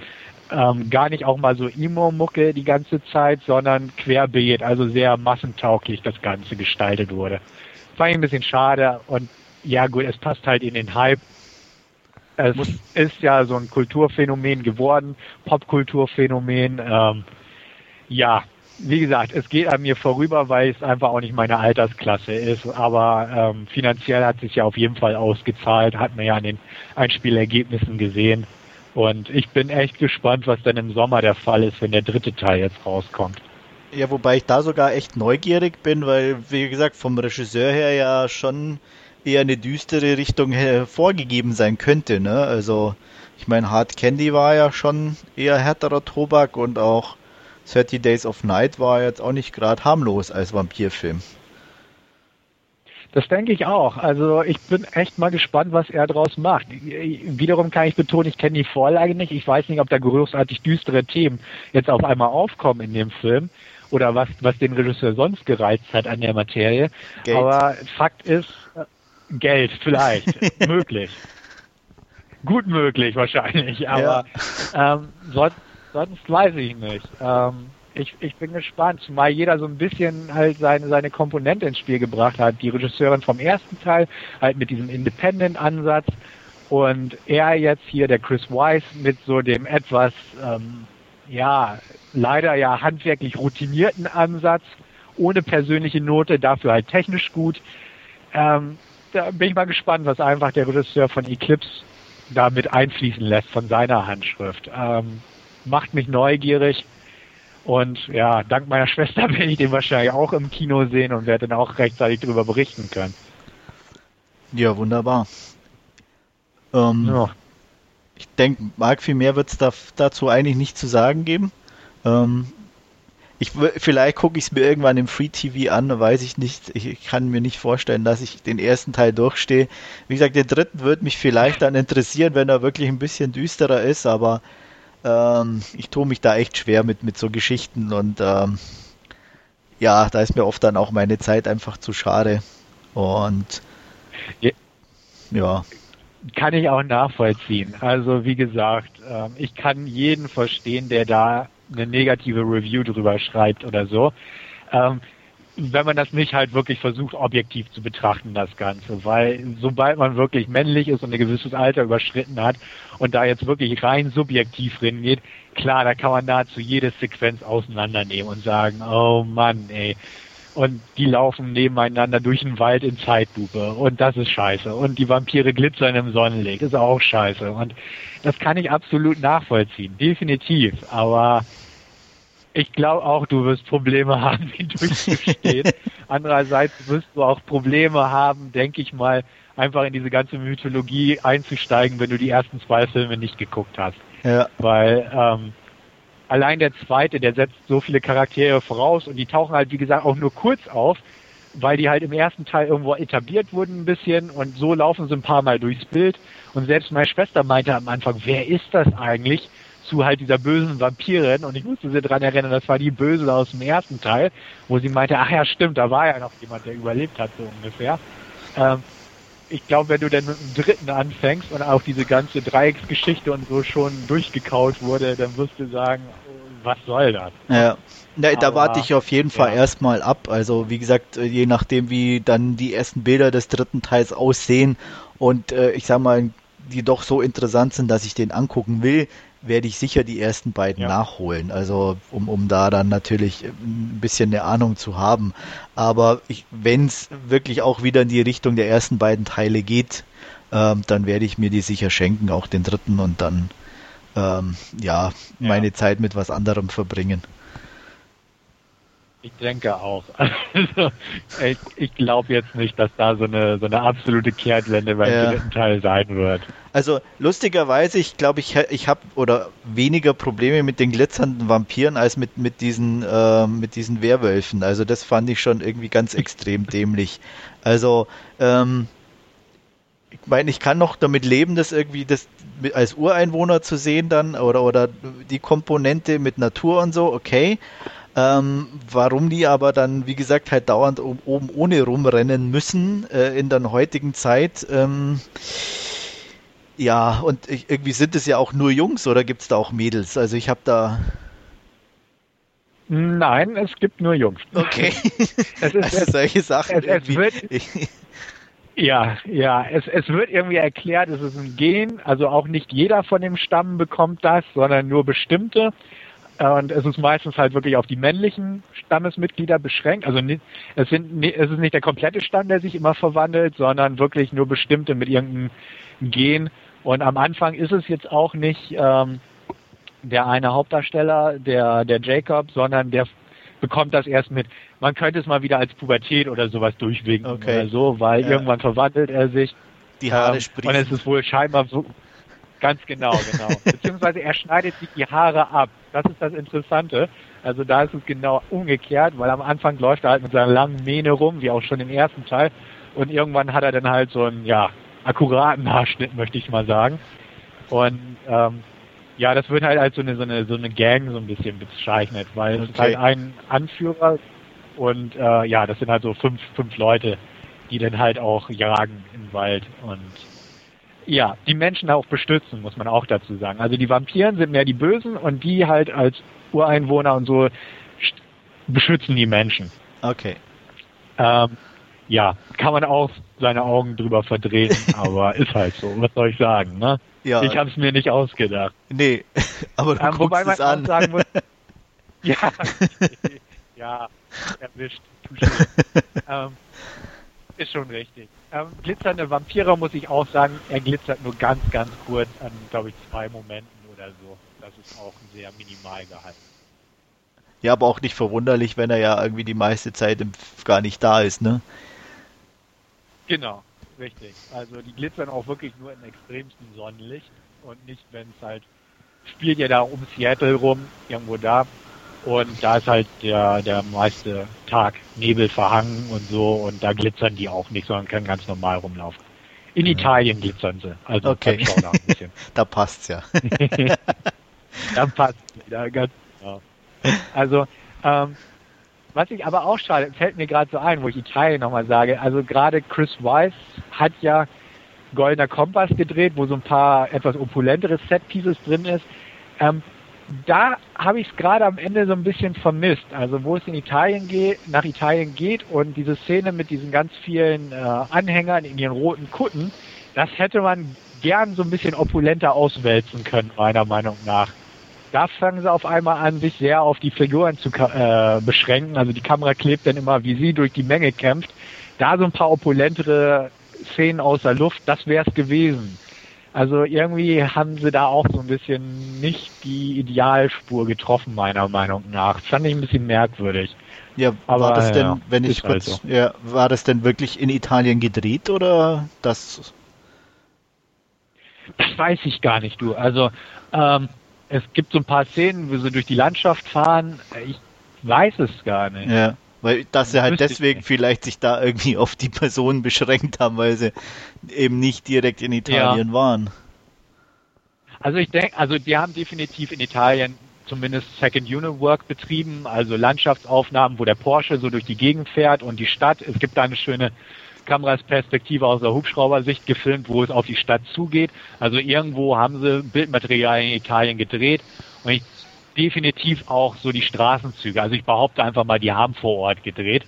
[SPEAKER 4] ähm, gar nicht auch mal so Emo-Mucke die ganze Zeit, sondern querbeet, also sehr massentauglich das Ganze gestaltet wurde. Fand ich ein bisschen schade und ja gut, es passt halt in den Hype. Es ist ja so ein Kulturphänomen geworden, Popkulturphänomen. Ähm, ja, wie gesagt, es geht an mir vorüber, weil es einfach auch nicht meine Altersklasse ist. Aber ähm, finanziell hat sich ja auf jeden Fall ausgezahlt, hat man ja an den Einspielergebnissen gesehen. Und ich bin echt gespannt, was dann im Sommer der Fall ist, wenn der dritte Teil jetzt rauskommt.
[SPEAKER 3] Ja, wobei ich da sogar echt neugierig bin, weil, wie gesagt, vom Regisseur her ja schon eher eine düstere Richtung vorgegeben sein könnte. Ne? Also, ich meine, Hard Candy war ja schon eher härterer Tobak und auch 30 Days of Night war jetzt auch nicht gerade harmlos als Vampirfilm.
[SPEAKER 4] Das denke ich auch. Also ich bin echt mal gespannt, was er daraus macht. Wiederum kann ich betonen, ich kenne die Vorlage nicht. Ich weiß nicht, ob da großartig düstere Themen jetzt auf einmal aufkommen in dem Film oder was, was den Regisseur sonst gereizt hat an der Materie. Geld. Aber Fakt ist, Geld vielleicht, möglich. Gut möglich wahrscheinlich, aber ja. ähm, sonst, sonst weiß ich nicht. Ähm, ich, ich bin gespannt, zumal jeder so ein bisschen halt seine, seine Komponente ins Spiel gebracht hat. Die Regisseurin vom ersten Teil halt mit diesem Independent-Ansatz und er jetzt hier, der Chris Weiss, mit so dem etwas, ähm, ja, leider ja handwerklich routinierten Ansatz, ohne persönliche Note, dafür halt technisch gut. Ähm, da bin ich mal gespannt, was einfach der Regisseur von Eclipse damit einfließen lässt von seiner Handschrift. Ähm, macht mich neugierig. Und ja, dank meiner Schwester werde ich den wahrscheinlich auch im Kino sehen und werde dann auch rechtzeitig darüber berichten können.
[SPEAKER 3] Ja, wunderbar. Ähm, ja. Ich denke, Marc, viel mehr wird es da, dazu eigentlich nicht zu sagen geben. Ähm, ich, vielleicht gucke ich es mir irgendwann im Free TV an, weiß ich nicht. Ich kann mir nicht vorstellen, dass ich den ersten Teil durchstehe. Wie gesagt, den dritten wird mich vielleicht dann interessieren, wenn er wirklich ein bisschen düsterer ist, aber ähm, ich tue mich da echt schwer mit, mit so Geschichten und ähm, ja, da ist mir oft dann auch meine Zeit einfach zu schade. Und ja. ja.
[SPEAKER 4] Kann ich auch nachvollziehen. Also wie gesagt, ähm, ich kann jeden verstehen, der da eine negative Review drüber schreibt oder so. Wenn man das nicht halt wirklich versucht, objektiv zu betrachten, das Ganze. Weil sobald man wirklich männlich ist und ein gewisses Alter überschritten hat und da jetzt wirklich rein subjektiv drin geht, klar, da kann man nahezu jede Sequenz auseinandernehmen und sagen, oh Mann, ey. Und die laufen nebeneinander durch den Wald in Zeitlupe und das ist scheiße. Und die Vampire glitzern im Sonnenlicht, ist auch scheiße. Und das kann ich absolut nachvollziehen, definitiv. Aber ich glaube auch, du wirst Probleme haben, ihn durchzustehen. Andererseits wirst du auch Probleme haben, denke ich mal, einfach in diese ganze Mythologie einzusteigen, wenn du die ersten zwei Filme nicht geguckt hast. Ja. Weil ähm, allein der zweite, der setzt so viele Charaktere voraus und die tauchen halt, wie gesagt, auch nur kurz auf, weil die halt im ersten Teil irgendwo etabliert wurden ein bisschen und so laufen sie ein paar Mal durchs Bild. Und selbst meine Schwester meinte am Anfang, wer ist das eigentlich? Zu halt dieser bösen Vampirin und ich musste sie daran erinnern, das war die Böse aus dem ersten Teil, wo sie meinte, ach ja, stimmt, da war ja noch jemand, der überlebt hat, so ungefähr. Ähm, ich glaube, wenn du dann mit dem dritten anfängst und auch diese ganze Dreiecksgeschichte und so schon durchgekaut wurde, dann wirst du sagen, was soll das?
[SPEAKER 3] Ja. Ja, da warte ich auf jeden Fall ja. erstmal ab. Also wie gesagt, je nachdem, wie dann die ersten Bilder des dritten Teils aussehen und äh, ich sag mal, die doch so interessant sind, dass ich den angucken will, werde ich sicher die ersten beiden ja. nachholen. Also um, um da dann natürlich ein bisschen eine Ahnung zu haben. Aber wenn es wirklich auch wieder in die Richtung der ersten beiden Teile geht, ähm, dann werde ich mir die sicher schenken, auch den dritten und dann ähm, ja, ja meine Zeit mit was anderem verbringen.
[SPEAKER 4] Ich denke auch. Also, ich, ich glaube jetzt nicht, dass da so eine, so eine absolute Kehrtwende beim ja. dritten Teil sein wird.
[SPEAKER 3] Also lustigerweise, ich glaube, ich, ich habe oder weniger Probleme mit den glitzernden Vampiren als mit, mit, diesen, äh, mit diesen Werwölfen. Also das fand ich schon irgendwie ganz extrem dämlich. Also, ähm, ich meine, ich kann noch damit leben, das irgendwie das als Ureinwohner zu sehen dann oder, oder die Komponente mit Natur und so, okay. Ähm, warum die aber dann, wie gesagt, halt dauernd oben ohne rumrennen müssen äh, in der heutigen Zeit, ähm, Ja, und ich, irgendwie sind es ja auch nur Jungs oder gibt es da auch Mädels? Also ich habe da.
[SPEAKER 4] Nein, es gibt nur Jungs.
[SPEAKER 3] Okay.
[SPEAKER 4] Es ist,
[SPEAKER 3] also solche Sachen.
[SPEAKER 4] es, es wird, ja, ja, es, es wird irgendwie erklärt, es ist ein Gen, also auch nicht jeder von dem Stamm bekommt das, sondern nur bestimmte. Und es ist meistens halt wirklich auf die männlichen Stammesmitglieder beschränkt. Also es, sind, es ist nicht der komplette Stamm, der sich immer verwandelt, sondern wirklich nur bestimmte mit irgendeinem Gen. Und am Anfang ist es jetzt auch nicht ähm, der eine Hauptdarsteller, der, der Jacob, sondern der bekommt das erst mit. Man könnte es mal wieder als Pubertät oder sowas durchwinken
[SPEAKER 3] Okay.
[SPEAKER 4] oder so, weil
[SPEAKER 3] Ja.
[SPEAKER 4] irgendwann verwandelt er sich.
[SPEAKER 3] Die Haare
[SPEAKER 4] Ähm. Und es ist wohl scheinbar so. Ganz genau, genau. Beziehungsweise er schneidet sich die Haare ab. Das ist das Interessante. Also da ist es genau umgekehrt, weil am Anfang läuft er halt mit seiner langen Mähne rum, wie auch schon im ersten Teil. Und irgendwann hat er dann halt so einen, ja, akkuraten Haarschnitt, möchte ich mal sagen. Und ähm, ja, das wird halt als so eine, so eine, so eine Gang so ein bisschen bezeichnet, weil es ist
[SPEAKER 3] Okay.
[SPEAKER 4] halt ein Anführer und äh, ja, das sind halt so fünf, fünf Leute, die dann halt auch jagen im Wald und ja, die Menschen auch bestützen, muss man auch dazu sagen. Also die Vampiren sind mehr die Bösen und die halt als Ureinwohner und so beschützen die Menschen.
[SPEAKER 3] okay.
[SPEAKER 4] Ähm, ja, kann man auch seine Augen drüber verdrehen, aber ist halt so. Was soll ich sagen, ne?
[SPEAKER 3] Ja.
[SPEAKER 4] Ich habe es mir nicht ausgedacht.
[SPEAKER 3] Nee, aber du
[SPEAKER 4] Ähm,
[SPEAKER 3] guckst
[SPEAKER 4] wobei man
[SPEAKER 3] es an.
[SPEAKER 4] sagen muss, ja, ja, erwischt. ähm, ist schon richtig. Ähm, glitzernde Vampire muss ich auch sagen, er glitzert nur ganz, ganz kurz an, glaube ich, zwei Momenten oder so. Das ist auch sehr minimal gehalten.
[SPEAKER 3] Ja, aber auch nicht verwunderlich, wenn er ja irgendwie die meiste Zeit im gar nicht da ist, ne?
[SPEAKER 4] Genau, richtig. Also die glitzern auch wirklich nur im extremsten Sonnenlicht und nicht, wenn es halt spielt ja da um Seattle rum, irgendwo da. Und da ist halt der, der meiste Tag Nebel verhangen und so und da glitzern die auch nicht, sondern können ganz normal rumlaufen. In Italien glitzern sie, also
[SPEAKER 3] Okay.
[SPEAKER 4] Showdown ein bisschen.
[SPEAKER 3] Da passt's ja.
[SPEAKER 4] Dann passt wieder ganz genau. Also, ähm, was ich aber auch schade, fällt mir gerade so ein, wo ich Italien nochmal sage, also gerade Chris Weiss hat ja Goldener Kompass gedreht, wo so ein paar etwas opulentere Set-Pieces drin ist. Ähm, da habe ich es gerade am Ende so ein bisschen vermisst. Also wo es in Italien geht, nach Italien geht und diese Szene mit diesen ganz vielen äh, Anhängern in ihren roten Kutten, das hätte man gern so ein bisschen opulenter auswälzen können, meiner Meinung nach. Da fangen sie auf einmal an, sich sehr auf die Figuren zu äh, beschränken. Also die Kamera klebt dann immer, wie sie durch die Menge kämpft. Da so ein paar opulentere Szenen aus der Luft, das wäre es gewesen. Also irgendwie haben sie da auch so ein bisschen nicht die Idealspur getroffen, meiner Meinung nach. Fand ich ein bisschen merkwürdig.
[SPEAKER 3] Ja,
[SPEAKER 4] Aber,
[SPEAKER 3] war das denn,
[SPEAKER 4] ja,
[SPEAKER 3] wenn ich
[SPEAKER 4] halt
[SPEAKER 3] kurz, ja, war das denn wirklich in Italien gedreht oder das?
[SPEAKER 4] Das weiß ich gar nicht, du. Also ähm, es gibt so ein paar Szenen, wo sie durch die Landschaft fahren. Ich weiß es gar nicht.
[SPEAKER 3] Ja, weil dass sie halt deswegen vielleicht sich da irgendwie auf die Personen beschränkt haben, weil sie eben nicht direkt in Italien waren.
[SPEAKER 4] Also ich denke, also die haben definitiv in Italien zumindest Second Unit Work betrieben, also Landschaftsaufnahmen, wo der Porsche so durch die Gegend fährt und die Stadt. Es gibt da eine schöne Kamerasperspektive aus der Hubschraubersicht gefilmt, wo es auf die Stadt zugeht. Also irgendwo haben sie Bildmaterial in Italien gedreht und ich definitiv auch so die Straßenzüge. Also ich behaupte einfach mal, die haben vor Ort gedreht.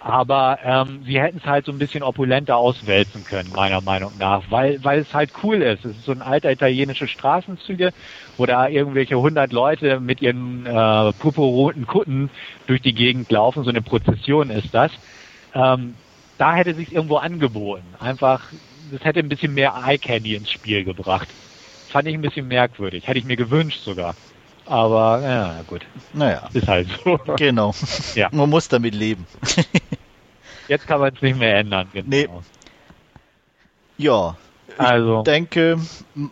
[SPEAKER 4] Aber ähm, sie hätten es halt so ein bisschen opulenter auswälzen können, meiner Meinung nach, weil, weil es halt cool ist. Es ist so ein alter italienische Straßenzüge, wo da irgendwelche hundert Leute mit ihren äh, purpurroten Kutten durch die Gegend laufen. So eine Prozession ist das. Ähm, da hätte sich irgendwo angeboten. Einfach, das hätte ein bisschen mehr Eye Candy ins Spiel gebracht. Fand ich ein bisschen merkwürdig. Hätte ich mir gewünscht sogar. Aber ja, gut,
[SPEAKER 3] Naja,
[SPEAKER 4] ist halt so.
[SPEAKER 3] genau.
[SPEAKER 4] Ja.
[SPEAKER 3] Man muss damit leben.
[SPEAKER 4] Jetzt kann man es nicht mehr ändern. Genau.
[SPEAKER 3] Nee. Ja,
[SPEAKER 4] Also,
[SPEAKER 3] ich denke,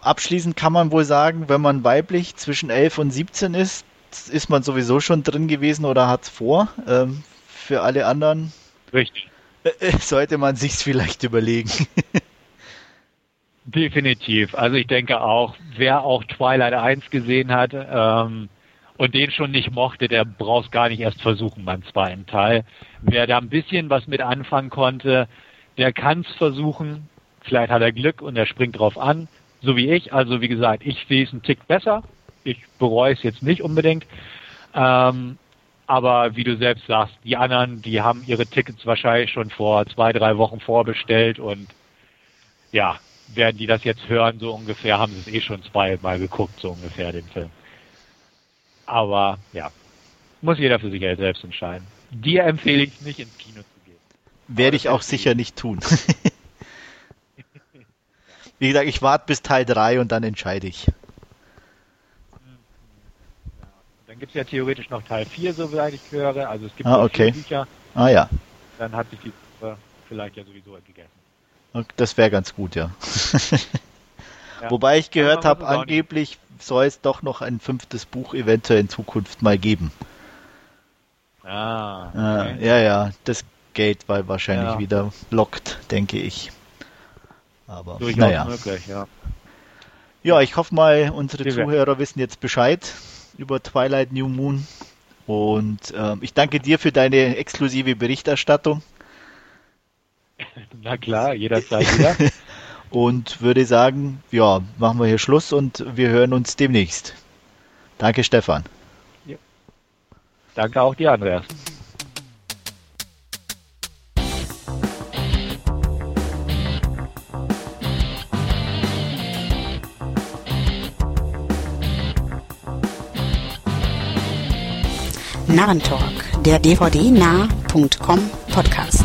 [SPEAKER 3] abschließend kann man wohl sagen, wenn man weiblich zwischen 11 und 17 ist, ist man sowieso schon drin gewesen oder hat's vor. Ähm, für alle anderen
[SPEAKER 4] richtig.
[SPEAKER 3] sollte man sich's vielleicht überlegen.
[SPEAKER 4] Definitiv. Also ich denke auch, wer auch Twilight 1 gesehen hat ähm, und den schon nicht mochte, der braucht gar nicht erst versuchen beim zweiten Teil. Wer da ein bisschen was mit anfangen konnte, der kann es versuchen. Vielleicht hat er Glück und er springt drauf an. so wie ich. Also wie gesagt, ich sehe es einen Tick besser. Ich bereue es jetzt nicht unbedingt. Ähm, aber wie du selbst sagst, die anderen, die haben ihre Tickets wahrscheinlich schon vor zwei, drei Wochen vorbestellt und ja, werden die das jetzt hören, so ungefähr, haben sie es eh schon zweimal geguckt, so ungefähr, den Film. Aber ja, muss jeder für sich selbst entscheiden. Dir empfehle ich nicht ins Kino zu gehen.
[SPEAKER 3] Werde ich auch sicher nicht tun. Wie gesagt, ich warte bis Teil 3 und dann entscheide ich.
[SPEAKER 4] Dann gibt es ja theoretisch noch Teil 4, soweit ich höre. Also es gibt
[SPEAKER 3] ah, okay.
[SPEAKER 4] Bücher.
[SPEAKER 3] Ah ja.
[SPEAKER 4] Dann hat sich die Suppe vielleicht ja sowieso gegessen.
[SPEAKER 3] Das wäre ganz gut, ja.
[SPEAKER 4] Ja.
[SPEAKER 3] Wobei ich gehört habe, angeblich soll es doch noch ein fünftes Buch eventuell in Zukunft mal geben.
[SPEAKER 4] Ah,
[SPEAKER 3] Ah,
[SPEAKER 4] okay.
[SPEAKER 3] ja, ja, das Geld war wahrscheinlich
[SPEAKER 4] Ja.
[SPEAKER 3] wieder lockt, denke ich. Aber
[SPEAKER 4] Durchaus
[SPEAKER 3] naja.
[SPEAKER 4] möglich, ja.
[SPEAKER 3] Ja, ich hoffe mal, unsere Zuhörer wissen jetzt Bescheid über Twilight New Moon. Und ähm, ich danke dir für deine exklusive Berichterstattung
[SPEAKER 4] Na klar, jederzeit wieder.
[SPEAKER 3] und würde sagen, ja, machen wir hier Schluss und wir hören uns demnächst. Danke, Stefan.
[SPEAKER 4] Danke auch dir, Andreas.
[SPEAKER 1] Narrentalk, der dvd-nah.com Podcast.